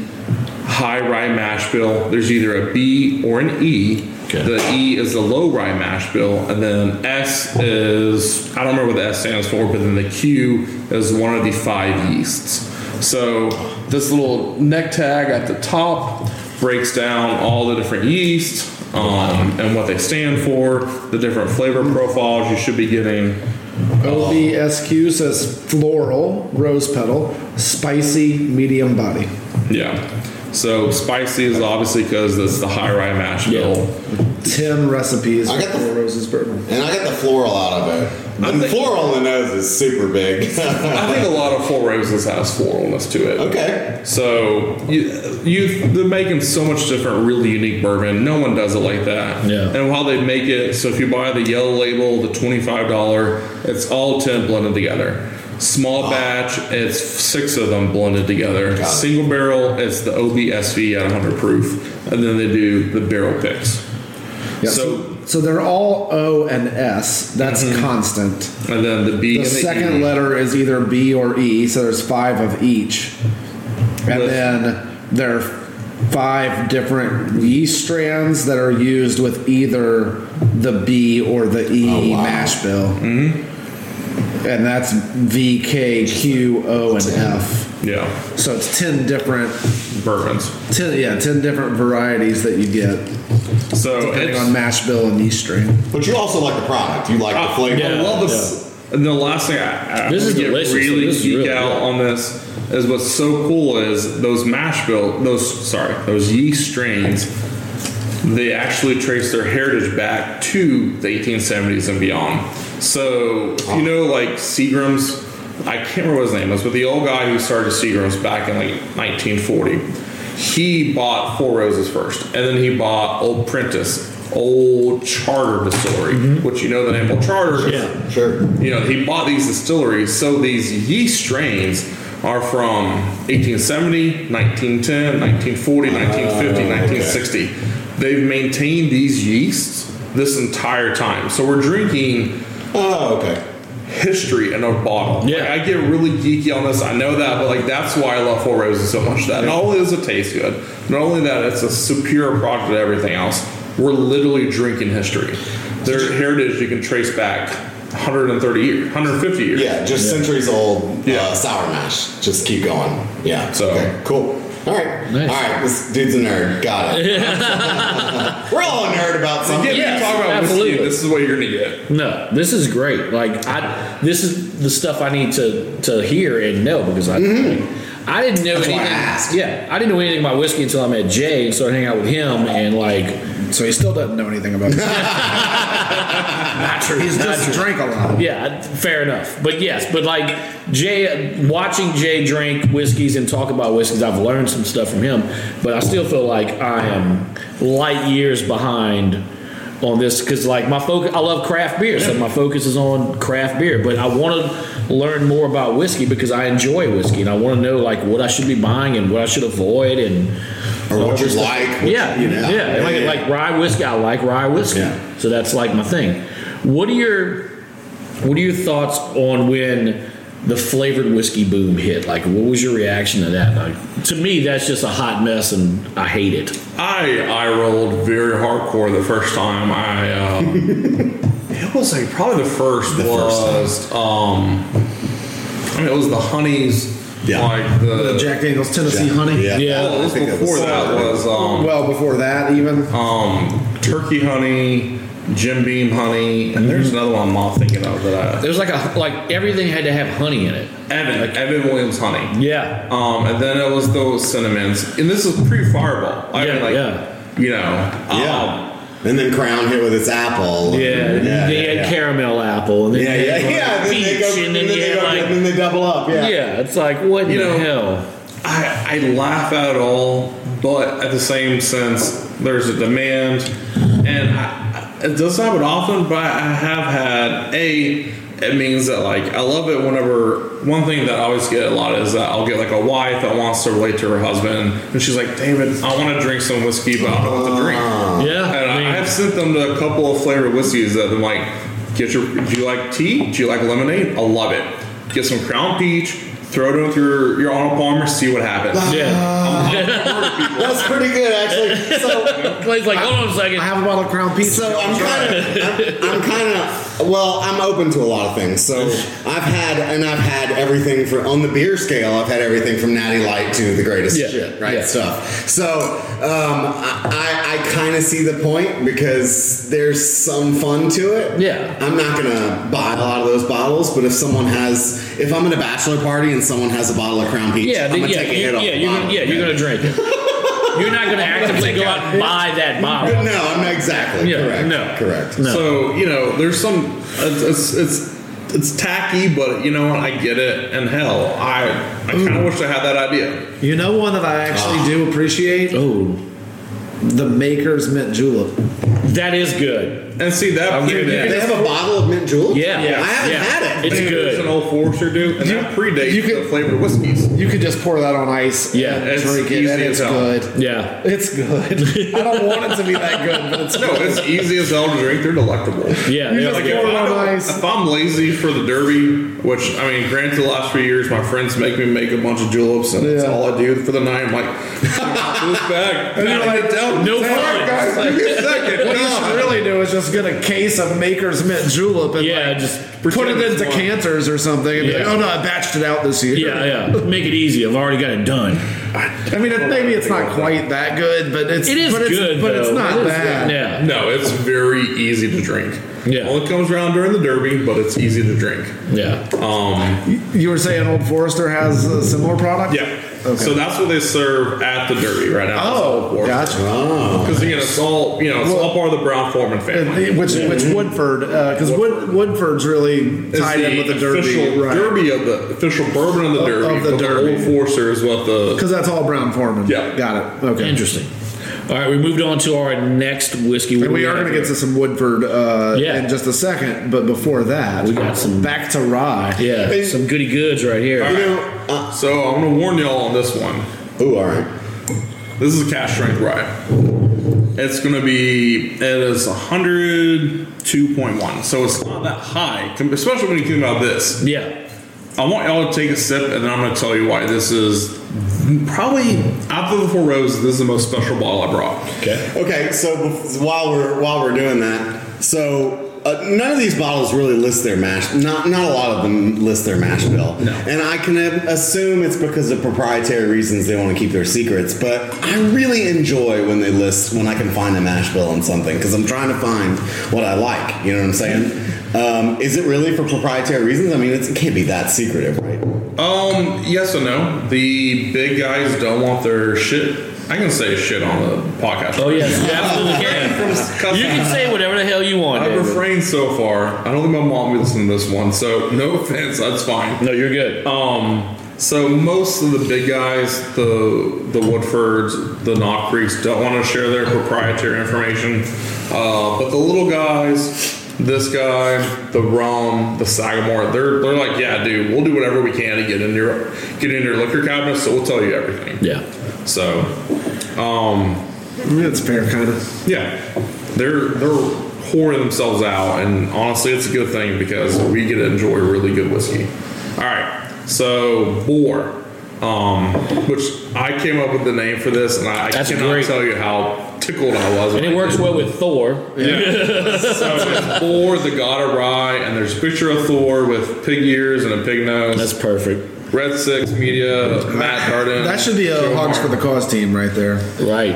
high rye mash bill. There's either a B or an E. Okay. The E is the low rye mash bill, and then S is I don't remember what the S stands for, but then the Q is one of the five yeasts. So this little neck tag at the top breaks down all the different yeasts um, and what they stand for, the different flavor profiles you should be getting. OBSQ says floral, rose petal, spicy, medium body. Yeah. So spicy is obviously because it's the high rye mash Yeah. Bill. 10 recipes I got for the- Roses bourbon. And I got the floral out of it. I The think- floral on the nose is super big. I think a lot of Four Roses has floralness to it. okay. So you, you they're making so much different, really unique bourbon. No one does it like that. Yeah. And while they make it, so if you buy the yellow label, the twenty five dollar, it's all ten blended together. Small batch, it's six of them blended together. Got it. Single barrel, it's the OBSV at 100 proof, and then they do the barrel picks. Yeah, So- so, so they're all O and S. That's constant. And then the B The and the second E. letter is either B or E, so there's five of each. And With- then there are five different yeast strands that are used with either the B or the E Oh, wow. mash bill. Mm-hmm. And that's V, K, Q, O, and F. Yeah, So it's 10 different, bourbons. 10, yeah, 10 different varieties that you get So depending on mash bill and yeast strain. But you also like the product. You like the uh, flavor. I love the. Yeah. And the last thing I, I This is wanna get delicious. really This is geek really out good. on this is what's so cool is those mash bill those sorry those yeast strains. They actually trace their heritage back to the 1870s and beyond. So you know like Seagram's, I can't remember what his name was, but the old guy who started Seagram's back in like 1940, he bought Four Roses first, and then he bought Old Prentice, Old Charter Distillery, mm-hmm. which you know the name Old Charter. Yeah. Sure. You know, he bought these distilleries. So these yeast strains are from 1870, 1910, 1940, 1950, ah, 1960. They've maintained these yeasts this entire time. So we're drinking Oh, okay. History in a bottle. Yeah. Like, I get really geeky on this. I know that, but like that's why I love Four Roses so much. That not only does it taste good, not only that it's a superior product to everything else. We're literally drinking history. Their heritage you can trace back 130 years, 150 years. Yeah, just centuries old Yeah. uh, sour mash. Just keep going. Yeah. So- okay, cool. All right. Nice. All right. This dude's a nerd. Got it. We're all a nerd about something. Get me Yes, to talk about absolutely. whiskey. This is what you're gonna get. No, this is great. Like I, this is the stuff I need to to hear and know because I, mm-hmm. I didn't know That's why I anything. asked. Yeah, I didn't know anything about whiskey until I met Jay and started hanging out with him and like. So he still doesn't know anything about it. Not true. He's not just true. drank a lot. Yeah, fair enough. But yes, but like Jay, watching Jay drink whiskeys and talk about whiskeys, I've learned some stuff from him. But I still feel like I am light years behind on this because like my focus, I love craft beer, so my focus is on craft beer. But I want to learn more about whiskey because I enjoy whiskey and I want to know like what I should be buying and what I should avoid and Or what you like. Yeah, you, know. yeah, like, like rye whiskey. I like rye whiskey, Yeah. So that's like my thing. What are your What are your thoughts on when the flavored whiskey boom hit? Like, what was your reaction to that? Like, to me, that's just a hot mess, and I hate it. I I rolled very hardcore the first time. I uh, it was like probably the first The first was um I mean it was the honeys Yeah. like the, The Jack Daniels Tennessee Honey. Yeah. Yeah. well, it was I think it before was- that was um Well, before that, even. um turkey honey, Jim Beam honey, and there's another one I'm not thinking of that There's like a like everything had to have honey in it. I Evan Evan Williams honey. Yeah, Um, and then it was those cinnamons, and this is pre Fireball. I Yeah, mean, like, yeah. you know, Yeah. um, and then Crown hit with its apple. yeah. yeah, they yeah, had yeah. caramel apple, and then Yeah, you yeah, like, yeah. Then peach, they go, and then then they go, like then they double up. Yeah. yeah. It's like what You in the know, hell? I, I laugh at it all, but at the same sense, there's a demand, and I, it doesn't happen often, but I have had a. It means that like I love it whenever one thing that I always get a lot is that I'll get like a wife that wants to relate to her husband, and she's like, "David, I want to drink some whiskey, but I don't know what to drink." Ah. Yeah, And I mean- I, have sent them to a couple of flavored whiskeys that I'm like, get your. Do you like tea? Do you like lemonade? I love it. Get some Crown Peach. Throw it in with your your Arnold Palmer. See what happens. Yeah, That's pretty good, actually. So, Clay's like, hold on a second. I have a bottle of Crown Pizza. so I'm kind of, I'm, I'm kind of, well, I'm open to a lot of things. So I've had, and I've had everything from on the beer scale. I've had everything from Natty Light to the greatest Yeah, shit, right? yeah. Stuff. So um, I, I, I kind of see the point because there's some fun to it. Yeah. I'm not gonna buy a lot of those bottles, but if someone has, if I'm at a bachelor party and someone has a bottle of Crown Peach, Yeah, I'm gonna yeah, take a you, off yeah, the you're gonna, bottle. yeah, you're gonna drink it. You're not gonna actively go out and buy that bottle. No, I'm not exactly Yeah, correct. no. correct. No. So you know, there's some. It's it's it's, it's tacky, but you know what? I get it. And hell, I I kind of wish I had that idea. You know one that I actually Ah. do appreciate? Oh, The Maker's Mint Julep. that is good. And see that. I'll give you you. They have a bottle of mint julep. Yeah, I haven't yeah. had it. It's good. There's an old Forester do, and that predates you could- the flavored whiskeys. You could just pour that on ice Yeah, and it's drink it, easy and it's good. Yeah. It's good. I don't want it to be that good, but it's No, it's easy as hell to drink. They're delectable. Yeah, You they just Like if, pour it on ice. If I'm lazy for the derby, which I mean, granted, the last few years my friends make me make a bunch of juleps, and that's all I do for the night. I'm like, This bag. And you're like, No "Hey, fun." guys, give me a second. What you should really do is just get a case of Maker's Mint Julep and Yeah, like, just put it pretend it's into wine. canters or something and be like, oh no, I batched it out this year. Yeah, yeah. Make it easy. I've already got it done. I mean, it, maybe it's not quite that good, but it's It is but it's, good, but it's not It is bad. Yeah. No, it's very easy to drink. Yeah. Well, it comes around during the Derby, but it's easy to drink. Yeah. Um, You were saying Old Forester has a similar product? yeah. Okay. So that's what they serve at the Derby right now. Oh, gotcha. Ah. Because again, it's all you know, it's all part of the Brown-Forman family. And Which which Woodford? Uh, because Wood, Woodford's really tied in with the Derby, official right? Derby of the official bourbon of the Derby. of the but Derby. Old Forester is what the Because that's all Brown-Forman. Yeah. got it. Okay. Interesting. All right, we moved on to our next whiskey. What And do we are going to get to some Woodford uh, Yeah. in just a second, but before that, We got some- back to rye. yeah some goody goods right here. You know, uh, So I'm going to warn y'all on this one. ooh, all right. This is a cask strength rye. It's going to be it is 102.1, so it's not that high, especially when you think about this. Yeah. I want y'all to take a sip, and then I'm going to tell you why this is probably out of the four rows. This is the most special bottle I brought. Okay. Okay, so while we're while we're doing that, so uh, none of these bottles really list their mash. Not not a lot of them list their mash bill. No. And I can uh, assume it's because of proprietary reasons they want to keep their secrets. But I really enjoy when they list when I can find a mash bill on something because I'm trying to find what I like. You know what I'm saying? Um, is it really for proprietary reasons? I mean, it's, it can't be that secretive, right? Um, yes and no. The big guys don't want their shit. I can say shit on the podcast. Oh yes, you absolutely can. You can say whatever the hell you want. I've David. refrained so far. I don't think my mom will listen to this one, so no offense, that's fine. No, you're good. Um, so most of the big guys, the the Woodfords, the Knob Creeks, don't want to share their proprietary information. Uh, but the little guys, this guy, the Rum, the Sagamore, they're they're like, yeah, dude, we'll do whatever we can to get in your get in your liquor cabinet. So we'll tell you everything. Yeah. So, um, Yeah, it's fair, kind of. yeah, they're they're pouring themselves out, and honestly, it's a good thing because we get to enjoy really good whiskey. All right, so Boar, um, which I came up with the name for this, and I, I That's cannot great. tell you how tickled I was. And it works well with Thor. so it's Thor, the god of rye, and there's a picture of Thor with pig ears and a pig nose. That's perfect. Red Six Media, Matt Darden. That should be a Joe Hogs for the Cause team right there. Right.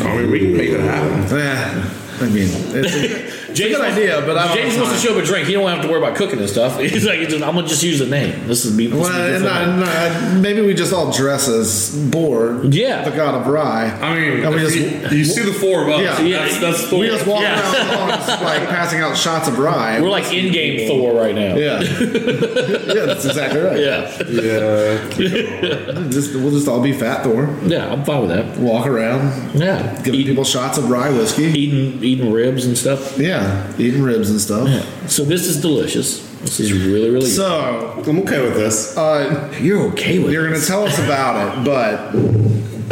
I mean, we can make that happen. Eh, I mean, it's a, it's a good wants- idea, but I don't James have wants to show up a drink. He don't have to worry about cooking and stuff. He's like, he's just, I'm gonna just use the name. This is be. This Well, will be and I- me. I- maybe we just all dress as Boar, Yeah. the god of rye. I mean, And we just- you, you see the four of us. Yeah. Yeah. that's, that's Thor. we just walk Yeah. around the like passing out shots of rye. We're like Endgame Thor right now. yeah, yeah, that's exactly right. Yeah. Yeah. Just, we'll just all be fat Thor. Yeah, I'm fine with that. Walk around, Yeah. giving Eating, people shots of rye whiskey. eating, eating ribs and stuff. Yeah, eating ribs and stuff. Yeah. So this is delicious. This is really, really. So I'm okay with this. uh, you're okay with you're it. going to tell us about it, but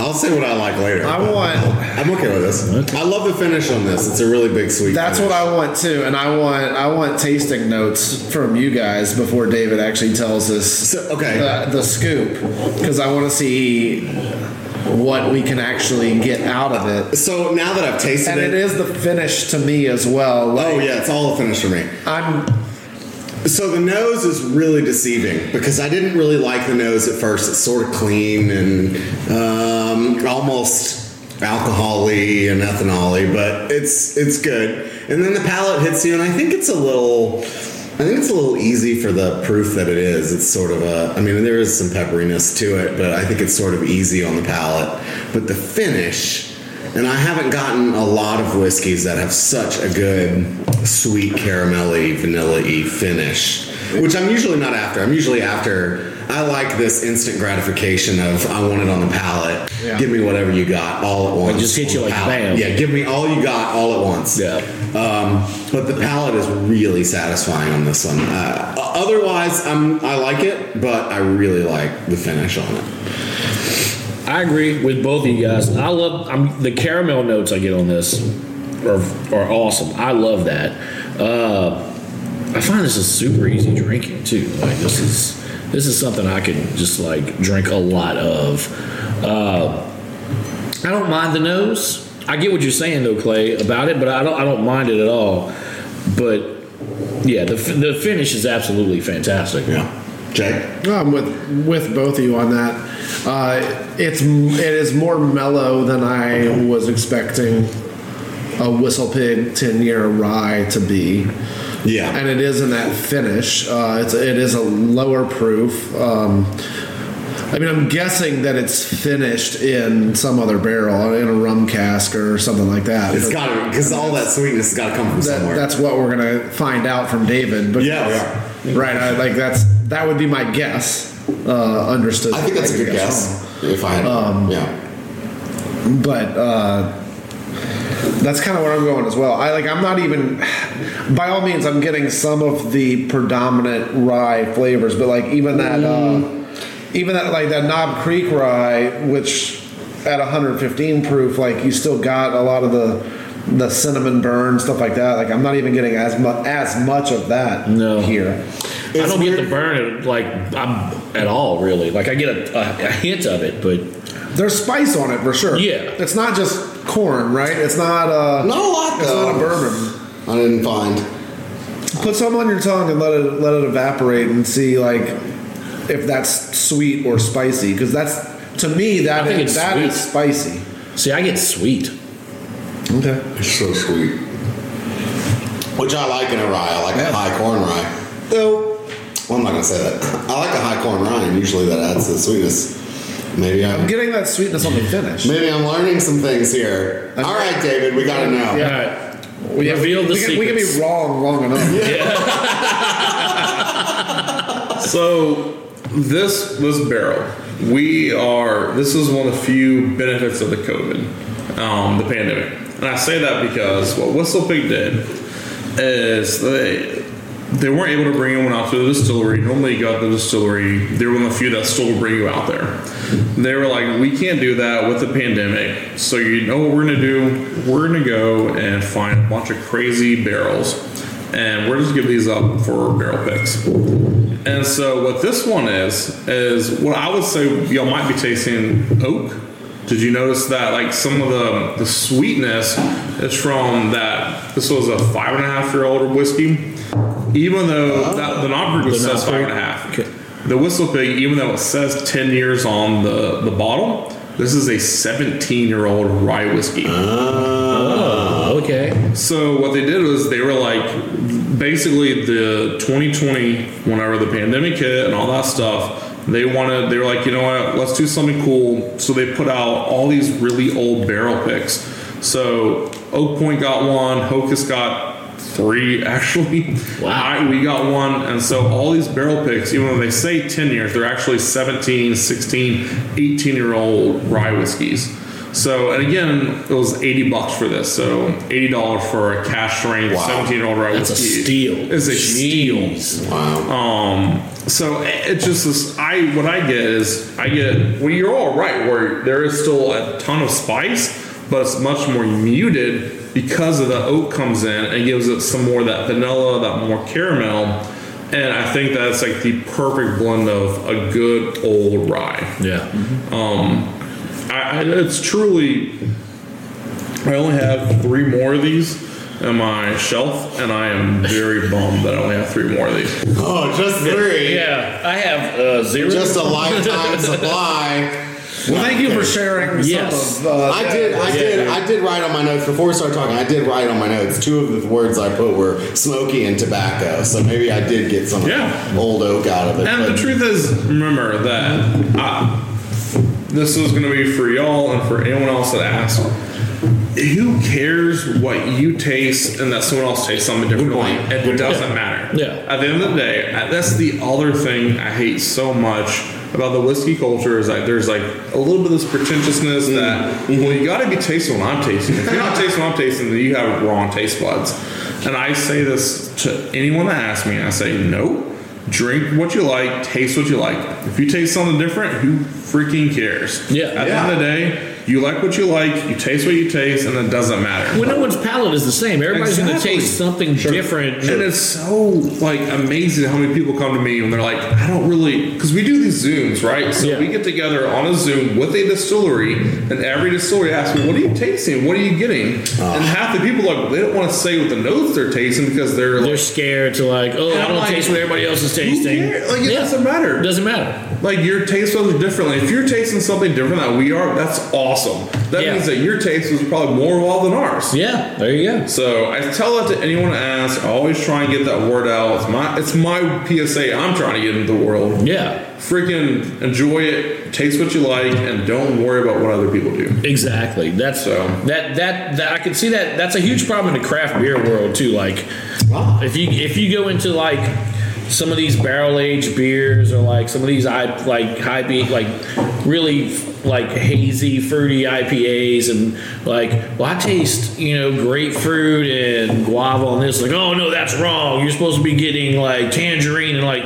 I'll say what I like later. I want. I'm okay with this. I love the finish on this. It's a really big sweet. That's finish. what I want too, and I want I want tasting notes from you guys before David actually tells us So, okay. the, the scoop because I want to see what we can actually get out of it. So now that I've tasted it. And it, it is the finish to me as well. Like, oh yeah, it's all the finish for me. I'm So the nose is really deceiving because I didn't really like the nose at first. It's sort of clean and um, almost alcohol-y and ethanol-y, but it's it's good. And then the palate hits you, and I think it's a little. I think it's a little easy for the proof that it is. It's sort of a. I mean, there is some pepperiness to it, but I think it's sort of easy on the palate. But the finish, and I haven't gotten a lot of whiskeys that have such a good sweet caramelly, vanilla-y finish, which I'm usually not after. I'm usually after. I like this instant gratification of I want it on the palate. Yeah. Give me whatever you got all at once. just hit you on the like palate. bam. Yeah, give me all you got all at once. Yeah. Um, but the palate is really satisfying on this one. Uh, otherwise, I'm I like it, but I really like the finish on it. I agree with both of you guys. I love I'm, the caramel notes I get on this are, are awesome. I love that. Uh, I find this is super easy drinking too. Like this is this is something I can just like drink a lot of. Uh, I don't mind the nose. I get what you're saying though, Clay, about it, but I don't I don't mind it at all. But yeah, the the finish is absolutely fantastic. Yeah. Jay? I'm with with both of you on that. Uh, it's it is more mellow than I was expecting a Whistle Pig 10 year rye to be. Yeah. and it is in that finish. Uh, it's it is a lower proof. Um, I mean, I'm guessing that it's finished in some other barrel, in a rum cask or something like that. It's got to, because all that sweetness has got to come from That, somewhere. that's what we're gonna find out from David. But Yeah, we right. I, like that's that would be my guess. Uh, understood. I think that's a good guess. If I had, yeah. But uh, that's kind of where I'm going as well. I like. I'm not even. By all means, I'm getting some of the predominant rye flavors, but like even that, uh, even that like that Knob Creek rye, which at 115 proof, like you still got a lot of the the cinnamon burn stuff like that. Like I'm not even getting as much as much of that No. here. I don't get the burn like I'm at all really. Like I get a, a, a hint of it, but There's spice on it for sure. Yeah. it's not just corn, right? It's not uh, Not a lot, It's not a bourbon. I didn't find. Put some on your tongue and let it let it evaporate and see like if that's sweet or spicy because that's to me that I think is it's that is sweet. spicy. see, I get sweet. Okay. It's so sweet. Which I like in a rye. I like a high corn rye. Though, well, I'm not going to say that. I like a high corn rye, and usually that adds to the sweetness. Maybe I'm I'm, getting that sweetness on the finish. maybe I'm learning some things here. All right, David, we got to know. All right. We, Reveal the we, can, we can be secrets. wrong long enough. So this this barrel, we are. This is one of the few benefits of the COVID, um, the pandemic, and I say that because what Whistle Pig did is they they weren't able to bring anyone out to the distillery. Normally, you go out to the distillery. They were one of the few that still would bring you out there. They were like, we can't do that with the pandemic. So you know what we're gonna do? We're gonna go and find a bunch of crazy barrels, and we're just give these up for barrel picks. And so what this one is is what I would say y'all might be tasting oak. Did you notice that like some of the the sweetness is from that? This was a five and a half year old whiskey. Even though that, the Knob Creek The says Knob five and a half, the Whistle Pig, even though it says ten years on the the bottle, this is a seventeen year old rye whiskey. Ah. Oh, okay. So what they did was they were like, basically the 2020, whenever the pandemic hit and all that stuff, they wanted. They were like, you know what? Let's do something cool. So they put out all these really old barrel picks. So Oak Point got one. Hokus got three actually. Wow. I, we got one. And so all these barrel picks, even though they say 10 years, they're actually 17, 16, 18 year old rye whiskeys. So, and again, it was 80 bucks for this. So, $80 for a cask strength Wow. 17 year old rye That's a steal. It's a steal. Wow. Um, so it it just is, I what I get is I get well you're all right where there is still a ton of spice, but it's much more muted because of the oat comes in and gives it some more of that vanilla, that more caramel, and I think that's like the perfect blend of a good old rye. Yeah. Um, I, I, it's truly. I only have three more of these on my shelf, and I am very bummed that I only have three more of these. Oh, just three. Yeah, I have uh, zero. Just a lifetime supply. Well, thank you for sharing Yes. some of. Uh, I did, I did, I did write on my notes before we started talking. I did write on my notes. Two of the words I put were smoky and tobacco. So maybe I did get some Yeah. old oak out of it. And but- the truth is, remember that uh, this is going to be for y'all and for anyone else that asks. Who cares what you taste and that someone else tastes something differently? It doesn't matter. Yeah. At the end of the day, uh, that's the other thing I hate so much about the whiskey culture is that there's like a little bit of this pretentiousness mm. that mm-hmm. well you got to be tasting what I'm tasting. If you're not tasting what I'm tasting, then you have wrong taste buds. And I say this to anyone that asks me. I say no. Drink what you like, taste what you like. If you taste something different, who freaking cares? Yeah. At Yeah. the end of the day, you like what you like, you taste what you taste, and it doesn't matter. Well, no one's palate is the same. Everybody's going to taste something different. And it's so like amazing how many people come to me and they're like, I don't really, because we do these zooms, right? So Yeah. we get together on a Zoom with a distillery, and every distillery asks me, "What are you tasting? What are you getting?" Oh. And half the people like they don't want to say what the notes they're tasting because they're They're scared to like, oh, I don't like, taste what everybody else is tasting. Like it Yeah. doesn't matter. It doesn't matter. Like your taste buds are different. Like, if you're tasting something different that we are, that's awesome. That Yeah. means that your taste was probably more involved than ours. Yeah, there you go. So I tell that to anyone that asks. I always try and get that word out. It's my it's my PSA. I'm trying to get into the world. Yeah, Freaking enjoy it. Taste what you like, and don't worry about what other people do. exactly. That's So- that that that I can see that. That's a huge problem in the craft beer world too. Like, if you if you go into like some of these barrel aged beers or like some of these I like high beat like really like hazy fruity IPAs and like well I taste you know grapefruit and guava on this like oh no that's wrong you're supposed to be getting like tangerine and like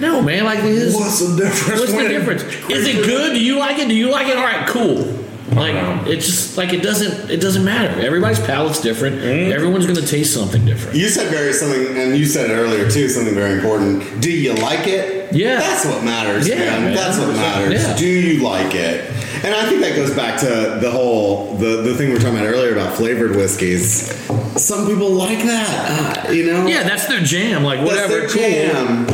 no man like this What's the difference? What's the difference? Is it good? Do you like it? Do you like it? All right, cool. Like it's just like it doesn't it doesn't matter. Everybody's palate's different. Mm-hmm. Everyone's gonna taste something different. You said very something, and you said it earlier too. Something very important. Do you like it? Yeah. that's what matters, Yeah, man. man. That's what matters. Yeah. Do you like it? And I think that goes back to the whole the the thing we were talking about earlier about flavored whiskeys. Some people like that, uh, you know. Yeah, that's their jam. Like whatever, their cool. jam.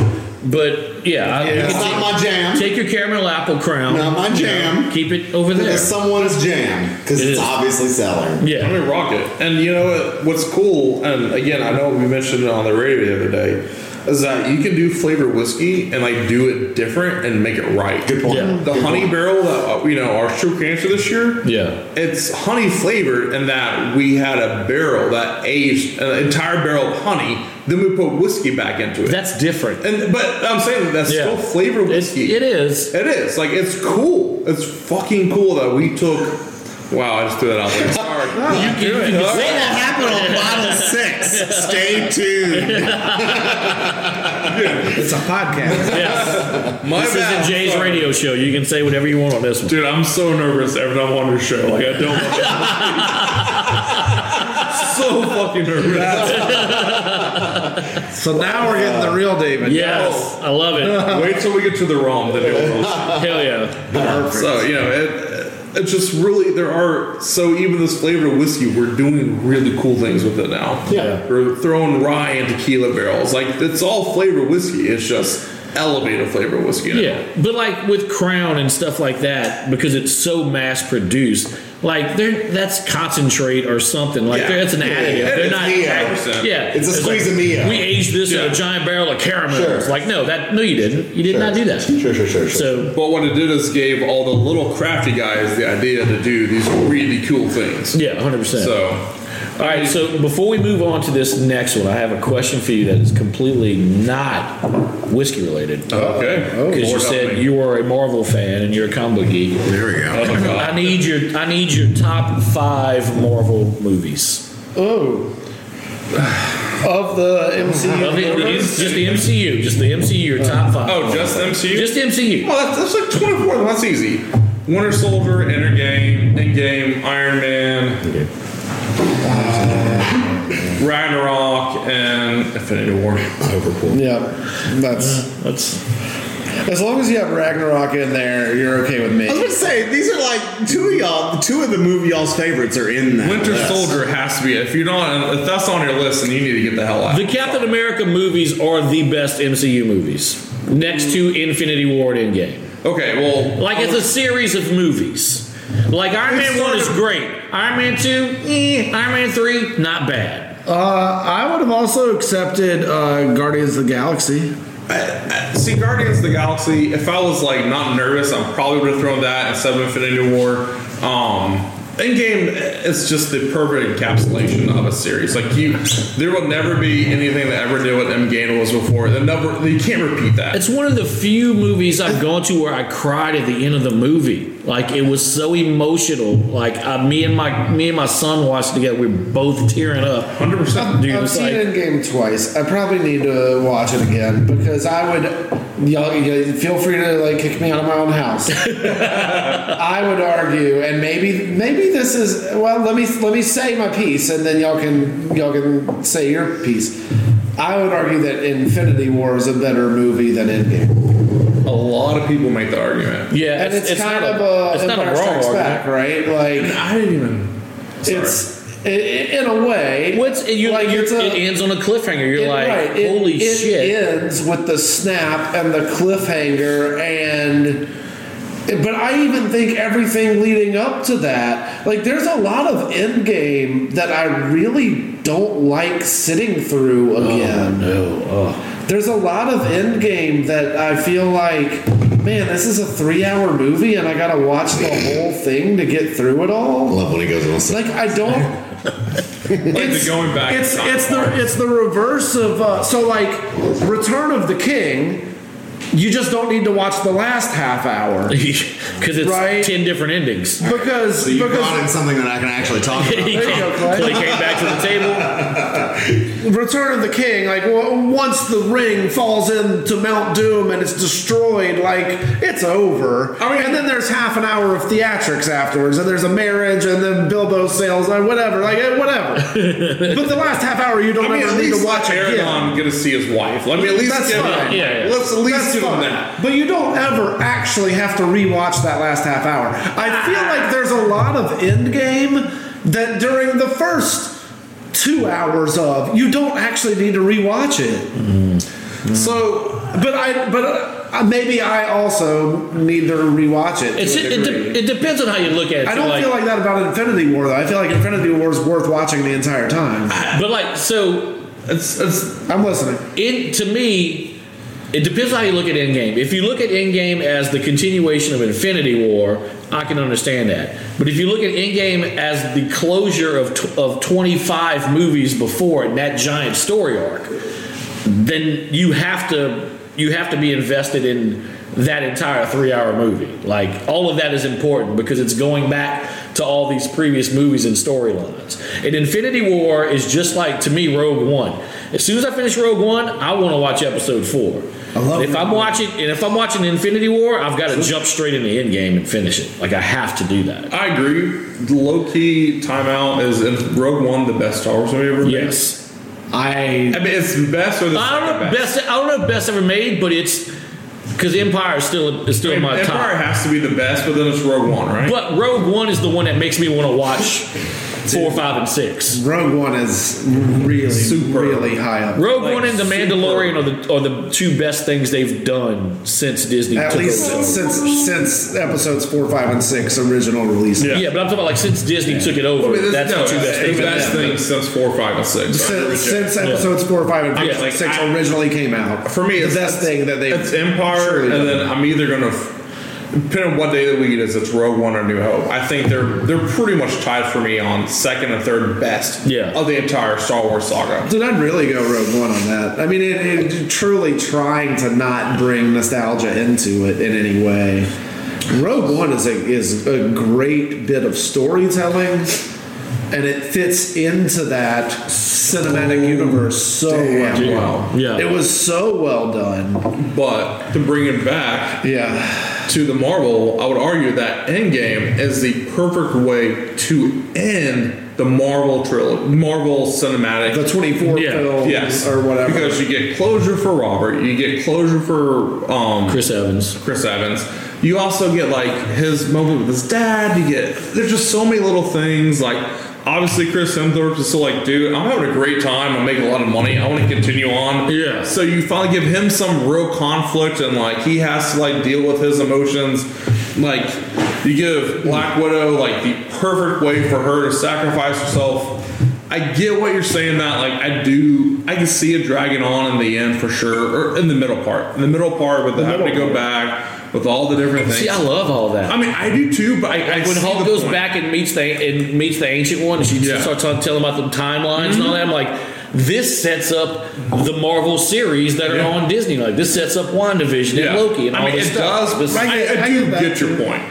But yeah, I- It's not take, my jam. take your caramel apple crown. Not my you know, jam. keep it over there. It's someone's jam because It it's is. obviously selling. Yeah, I mean, rock it. And you know what, what's cool, and again, I know we mentioned it on the radio the other day, is that you can do flavored whiskey and like do it different and make it right. Good point. Yeah. The honey barrel that uh, you know our true cancer this year. Yeah. it's honey flavored in that we had a barrel that aged an entire barrel of honey. Then we put whiskey back into it. that's different. and but I'm saying that that's Yeah. still flavored It's, whiskey. it is. It is like it's cool. It's fucking cool that we took. Wow, I just threw that out there. Sorry. You can, you can say that happened on bottle six. Stay tuned. It's a podcast. Yes. My This bad. isn't Jay's Sorry. radio show. You can say whatever you want on this one. Dude, I'm so nervous every time I'm on your show. Like I don't. so fucking nervous. So now we're getting the real David. Yes, I love it. Wait till we get to the rum, then you'll. Hell yeah. So you know, it, it's just really there are. So even this flavored whiskey, we're doing really cool things with it now. Yeah. we're throwing rye and tequila barrels. Like it's all flavored whiskey. It's just elevated flavored whiskey. now. Yeah, but like with Crown and stuff like that, because it's so mass produced, like they're that's concentrate or something. Like Yeah. that's an Yeah, additive. yeah, they're it's not. Mio. Yeah, It's a like, squeeze of Mio. We aged this in a giant barrel of caramels. Sure. Like no, that no, you didn't. You did not do that. Sure, sure, sure, sure. So But what it did is gave all the little crafty guys the idea to do these really cool things. yeah, hundred percent. So All right, so before we move on to this next one, I have a question for you that is completely not whiskey related. okay, oh, Because you Lord help said me. you are a Marvel fan and you're a comic book geek. there we go. Oh my god. I need your I need your top five Marvel movies. Oh. Of the MCU. Of the- universe? just the MCU, just the MCU, your top five. Oh, just MCU. just the MCU. Oh, that's, that's like 24. That's easy. Winter Soldier, Endgame, Endgame, Iron Man, Ragnarok, and Infinity War. Yeah, that's That's as long as you have Ragnarok in there, you're okay with me. I was going to say these are like two of y'all. Two of the movie y'all's favorites are in that. Winter list. Soldier has to be. If you're not, if that's on your list, then you need to get the hell out. the Captain America movies are the best MCU movies. Next to Infinity War and Endgame. Okay, well, Like it's a series of movies. Like Iron Man one is great. Iron Man two, eh. Iron Man three, not bad. Uh, I would have also accepted uh, Guardians of the Galaxy. See, Guardians of the Galaxy. If I was like not nervous, I'm probably would have thrown that instead of Infinity War. Um, Endgame is just the perfect encapsulation of a series. Like you, there will never be anything that ever did what Endgame was before. They never, you can't repeat that. It's one of the few movies I've gone to where I cried at the end of the movie. Like it was so emotional. Like uh, me and my me and my son watched together. We were both tearing up. Hundred percent. Dude, I've it's seen like- Endgame twice. I probably need to watch it again because I would Y'all, you feel free to like kick me out of my own house. I would argue, and maybe maybe this is well. Let me let me say my piece, and then y'all can y'all can say your piece. I would argue that Infinity War is a better movie than Endgame, A lot of people make the argument. Yeah, and it's, kind not of a, it's not a wrong argument. Back, right? Like I didn't even. Sorry. it's i- i- in a way. What's you like you're, it's a- it ends on a cliffhanger. You're It- like, right. It- holy it shit! ends with the snap and the cliffhanger and but I even think everything leading up to that, like there's a lot of Endgame that I really don't like sitting through oh, again. Oh, no, oh. There's a lot of Endgame that I feel like, man, this is a three-hour movie and I gotta watch the whole thing to get through it I all. love when he goes on. Like I don't. Like the going back. It's it's time the it's the reverse of uh, so like Return of the King. You just don't need to watch the last half hour because it's Right. ten different endings. because So you because brought in something that I can actually talk about. he, There you go, Clay. Clay came back to the table. Return of the King, like w- once the ring falls into Mount Doom and it's destroyed, like it's over. I mean- and then there's half an hour of theatrics afterwards, and there's a marriage, and then Bilbo sails, or whatever, like eh, whatever. but the last half hour you don't I mean, ever need to watch let again. Aragorn get to see his wife. Let me at least That's give fine. him. Yeah, yeah. Let's at least That's give him that. But you don't ever actually have to rewatch that last half hour. I feel like there's a lot of Endgame that during the first two hours of you don't actually need to rewatch it. So But I but uh, maybe I also need to rewatch it. to it, it, de- it depends on how you look at it. I So, don't like, feel like that about Infinity War though. I feel like Infinity War is worth watching the entire time. but like so, it's it's I'm listening. it to me, it depends on how you look at Endgame. If you look at Endgame as the continuation of Infinity War, I can understand that. But if you look at Endgame as the closure of of 25 movies before it, that giant story arc, then you have to you have to be invested in that entire three hour movie. Like all of that is important because it's going back to all these previous movies and storylines. And Infinity War is just like to me Rogue One. As soon as I finish Rogue One, I want to watch Episode Four. I love if I'm watching and if I'm watching Infinity War, I've got to jump straight into Endgame and finish it. Like I have to do that. I agree. The low key timeout is in Rogue One the best Star Wars movie ever made. Yes. I I mean, it's best or the I don't know best. best. I don't know if best ever made, but it's because Empire is still is still I mean, my top. Empire has to be the best, but then it's Rogue One, right? But Rogue One is the one that makes me want to watch four, five, and six. Rogue One is really Super. really high up. Rogue Like, One and The super. Mandalorian are the are the two best things they've done since Disney At took least over. since since episodes four, five, and six original releases. Yeah. yeah, but I'm talking about like since Disney took it over. I mean, this- that's no, the two best things. the best done. thing since four, five, and six. Since, since episodes four, five, and Yeah, six like, I- originally came out, For me, the it's, best thing that they it's Empire, surely and done. then I'm either gonna, depending on what day of the week it is, it's Rogue One or New Hope. I think they're they're pretty much tied for me on second and third best Yeah. of the entire Star Wars saga. Did I'd really go Rogue One on that? I mean, it, it truly trying to not bring nostalgia into it in any way. Rogue One is a is a great bit of storytelling, and it fits into that cinematic universe so damn well. well. Yeah. it was so well done. But to bring it back Yeah, to the Marvel, I would argue that Endgame is the perfect way to end the Marvel trilogy, Marvel cinematic. the twenty four Yeah, film yes, or whatever. Because you get closure for Robert, you get closure for um, Chris Evans. Chris Evans. You also get like his moment with his dad. You get there's just so many little things. Like obviously Chris Hemsworth is still like, dude, I'm having a great time. I'm making a lot of money. I want to continue on. Yeah. So you finally give him some real conflict, and like he has to like deal with his emotions. Like you give Black Widow like the perfect way for her to sacrifice herself. I get what you're saying. That like I do, I can see it dragging on in the end for sure, or in the middle part. In the middle part with the having to go back with all the different things. See, I love all that. I mean, I do too, but I, I when see Hulk the goes point. back and meets the and meets the ancient one, and she Yeah. starts telling telling about the timelines and all that. I'm like, this sets up the Marvel series that are Yeah. on Disney. Like this sets up WandaVision and Loki and all mean, this it stuff. does. This- I, I, I do get that your point,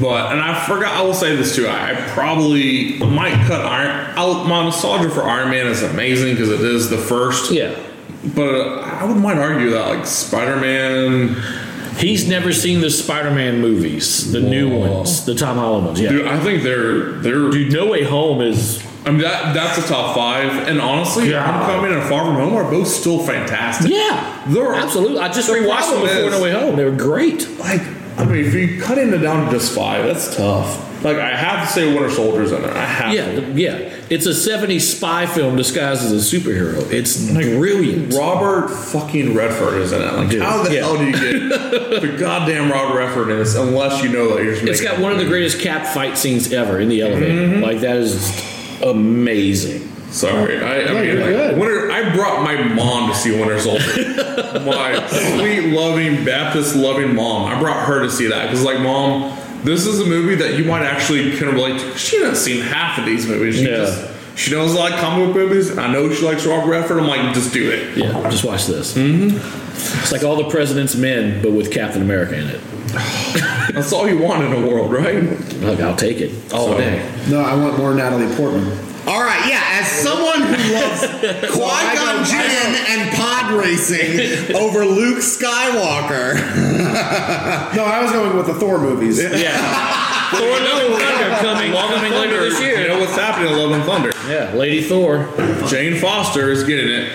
but and I forgot. I will say this too. I, I probably might cut Iron. I'll, my nostalgia for Iron Man is amazing because it is the first. yeah, but uh, I would might argue that like Spider Man. He's never seen the Spider-Man movies, the new ones, the Tom Holland ones. Yeah, Dude, I think they're they're. Dude, No Way Home is I mean that that's the top five, and honestly, God. Homecoming and A Far From Home are both still fantastic. yeah, They're- absolutely. I just the rewatched them before is- No Way Home. They were great. Like, I mean, if you cut it down to just five, that's tough. Like, I have to say Winter Soldier's in there. I have Yeah, to. yeah. It's a '70s spy film disguised as a superhero. It's brilliant. Robert fucking Redford is in it. Like, Dude, how the yeah. hell do you get the goddamn Robert Redford in this unless you know that you're just It's making got one of the greatest cap fight scenes ever in the elevator. Mm-hmm. Like that is amazing. Sorry, I, I mean, like. Winter. I brought my mom to see Winter Soldier. my sweet, loving Baptist, loving mom. I brought her to see that because, like, mom, this is a movie that you might actually kind of relate to. She hasn't seen half of these movies. She Yeah. just she knows I like comic book movies. I know she likes Robert Redford. I'm like, just do it. Yeah, just watch this. Mm-hmm. It's like all the President's Men, but with Captain America in it. That's all you want in a world, right? Like I'll take it all So- day. No, I want more Natalie Portman. All right, yeah. As someone who loves Qui Gon Jinn and pod racing over Luke Skywalker, No, I was going with the Thor movies. Yeah. Thor: Love and Thunder coming, coming later this year. You know what's happening in Love and Thunder? Yeah, Lady Thor. Jane Foster is getting it.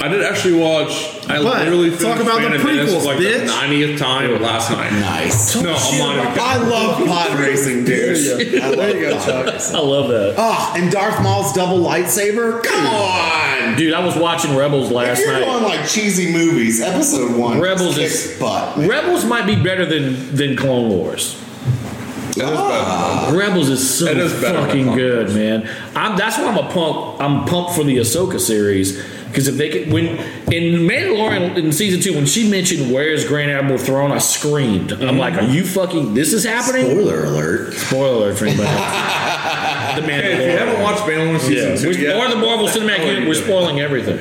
I did actually watch. I But literally talk finished about the Phantom Menace prequels, like bitch. the 90th time last night. nice. No, I'm not even I love pod racing, dude. I love There you go, pod Chuck. racing. I love that. Oh, and Darth Maul's double lightsaber? Come on! Dude, I was watching Rebels If last you're night. going like cheesy movies, episode one Rebels kicks is butt. man. Rebels might be better than than Clone Wars. Rebels is so is fucking good, man. I'm, that's why I'm a pump. I'm pumped for the Ahsoka series because if they could, when in Mandalorian in season two, when she mentioned where's Grand Admiral Thrawn, I screamed. I'm like, are you fucking? This is happening? Spoiler alert. Spoiler alert for anybody. the Hey, if you haven't watched Mandalorian season yeah, two we're, yet, or the Marvel Cinematic Oh, Universe, we're did. spoiling everything.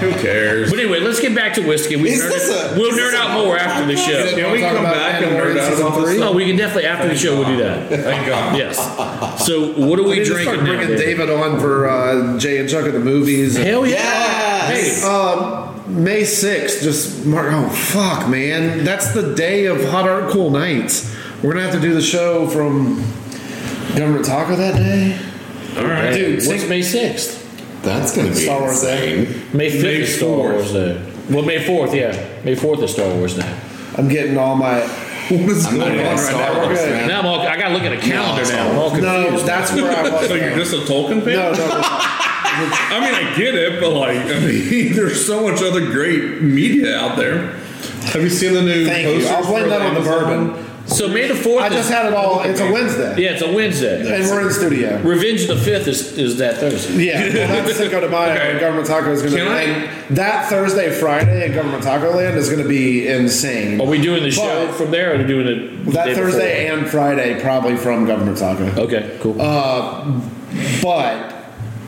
Who cares? But anyway, let's get back to whiskey. We is nerd, a, we'll is nerd out more after the show. Can we come back and Mandalorian nerd out season about this? three? No, we can definitely after the show we'll do that. Thank God. Yes. So what are we We need drinking start bringing David? David on for uh, Jay and Chuck at the movies. Hell yeah! Yes. Hey, Um, May 6th, just mark. Oh, fuck, man. That's the day of Hot Art Cool Nights. We're going to have to do the show from Government Taco that day. all right, Dude, What's May sixth? That's going to be Star Wars Day. insane. May fifth May is Star 4th. Wars Day. Well, May fourth, yeah. May fourth is Star Wars Day. I'm getting all my. What is I'm not going on right Star now? Wars Okay. fan. Now I'm all, I gotta look at a calendar it's now. I'm all No, that's where I was. So you're just a Tolkien fan? no, no, no. I mean, I get it, but like, I mean, there's so much other great media out there. Have you seen the new Thank you. I'll blame that on the Amazon? bourbon. so May the fourth. I just had it all. It's a Wednesday. Yeah, it's a Wednesday. And we're in the studio. Revenge the fifth is is that Thursday. Yeah, well, that's Cinco de Mayo. Okay. and Government Taco is going Can I- to. That Thursday, Friday at Government Taco Land is going to be insane. Are we doing the show from there, or are we doing it that day Thursday and Friday, probably from Government Taco. Okay, cool. Uh, but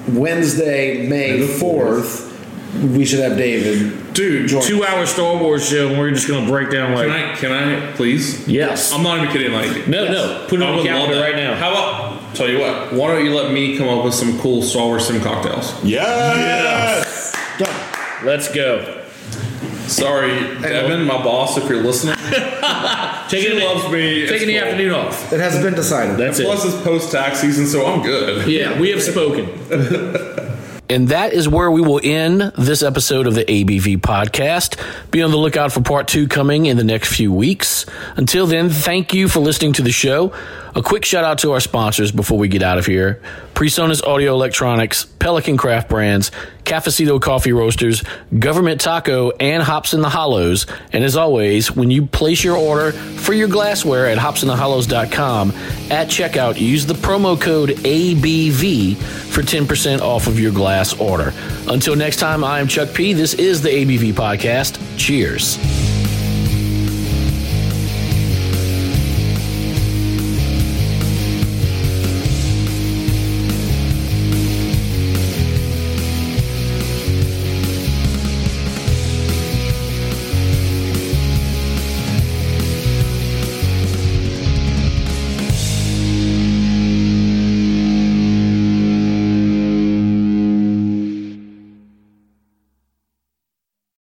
Wednesday, May the fourth, we should have David. Dude, join. Two hour Star Wars show, and we're just gonna break down like. Can I? Can I please? Yes. I'm not even kidding. Like, no, no. Put it on the calendar right now. How about? Tell you what. Why don't you let me come up with some cool Star Wars sim cocktails? Yes. Done. Let's go. Sorry, Devin, my boss, if you're listening. Taking She the, loves me. Taking the afternoon off. It has been decided. That's it. Plus, it's post tax season, so I'm good. Yeah, we have spoken. and that is where we will end this episode of the ABV podcast. Be on the lookout for part two coming in the next few weeks. Until then, thank you for listening to the show. A quick shout out to our sponsors before we get out of here Presonus Audio Electronics, Pelican Craft Brands, Cafecito Coffee Roasters, Government Taco, and Hops in the Hollows. And as always, when you place your order for your glassware at hopsinthehollows.com, at checkout, use the promo code ABV for 10% off of your glass order. Until next time, I am Chuck P. This is the ABV Podcast. Cheers.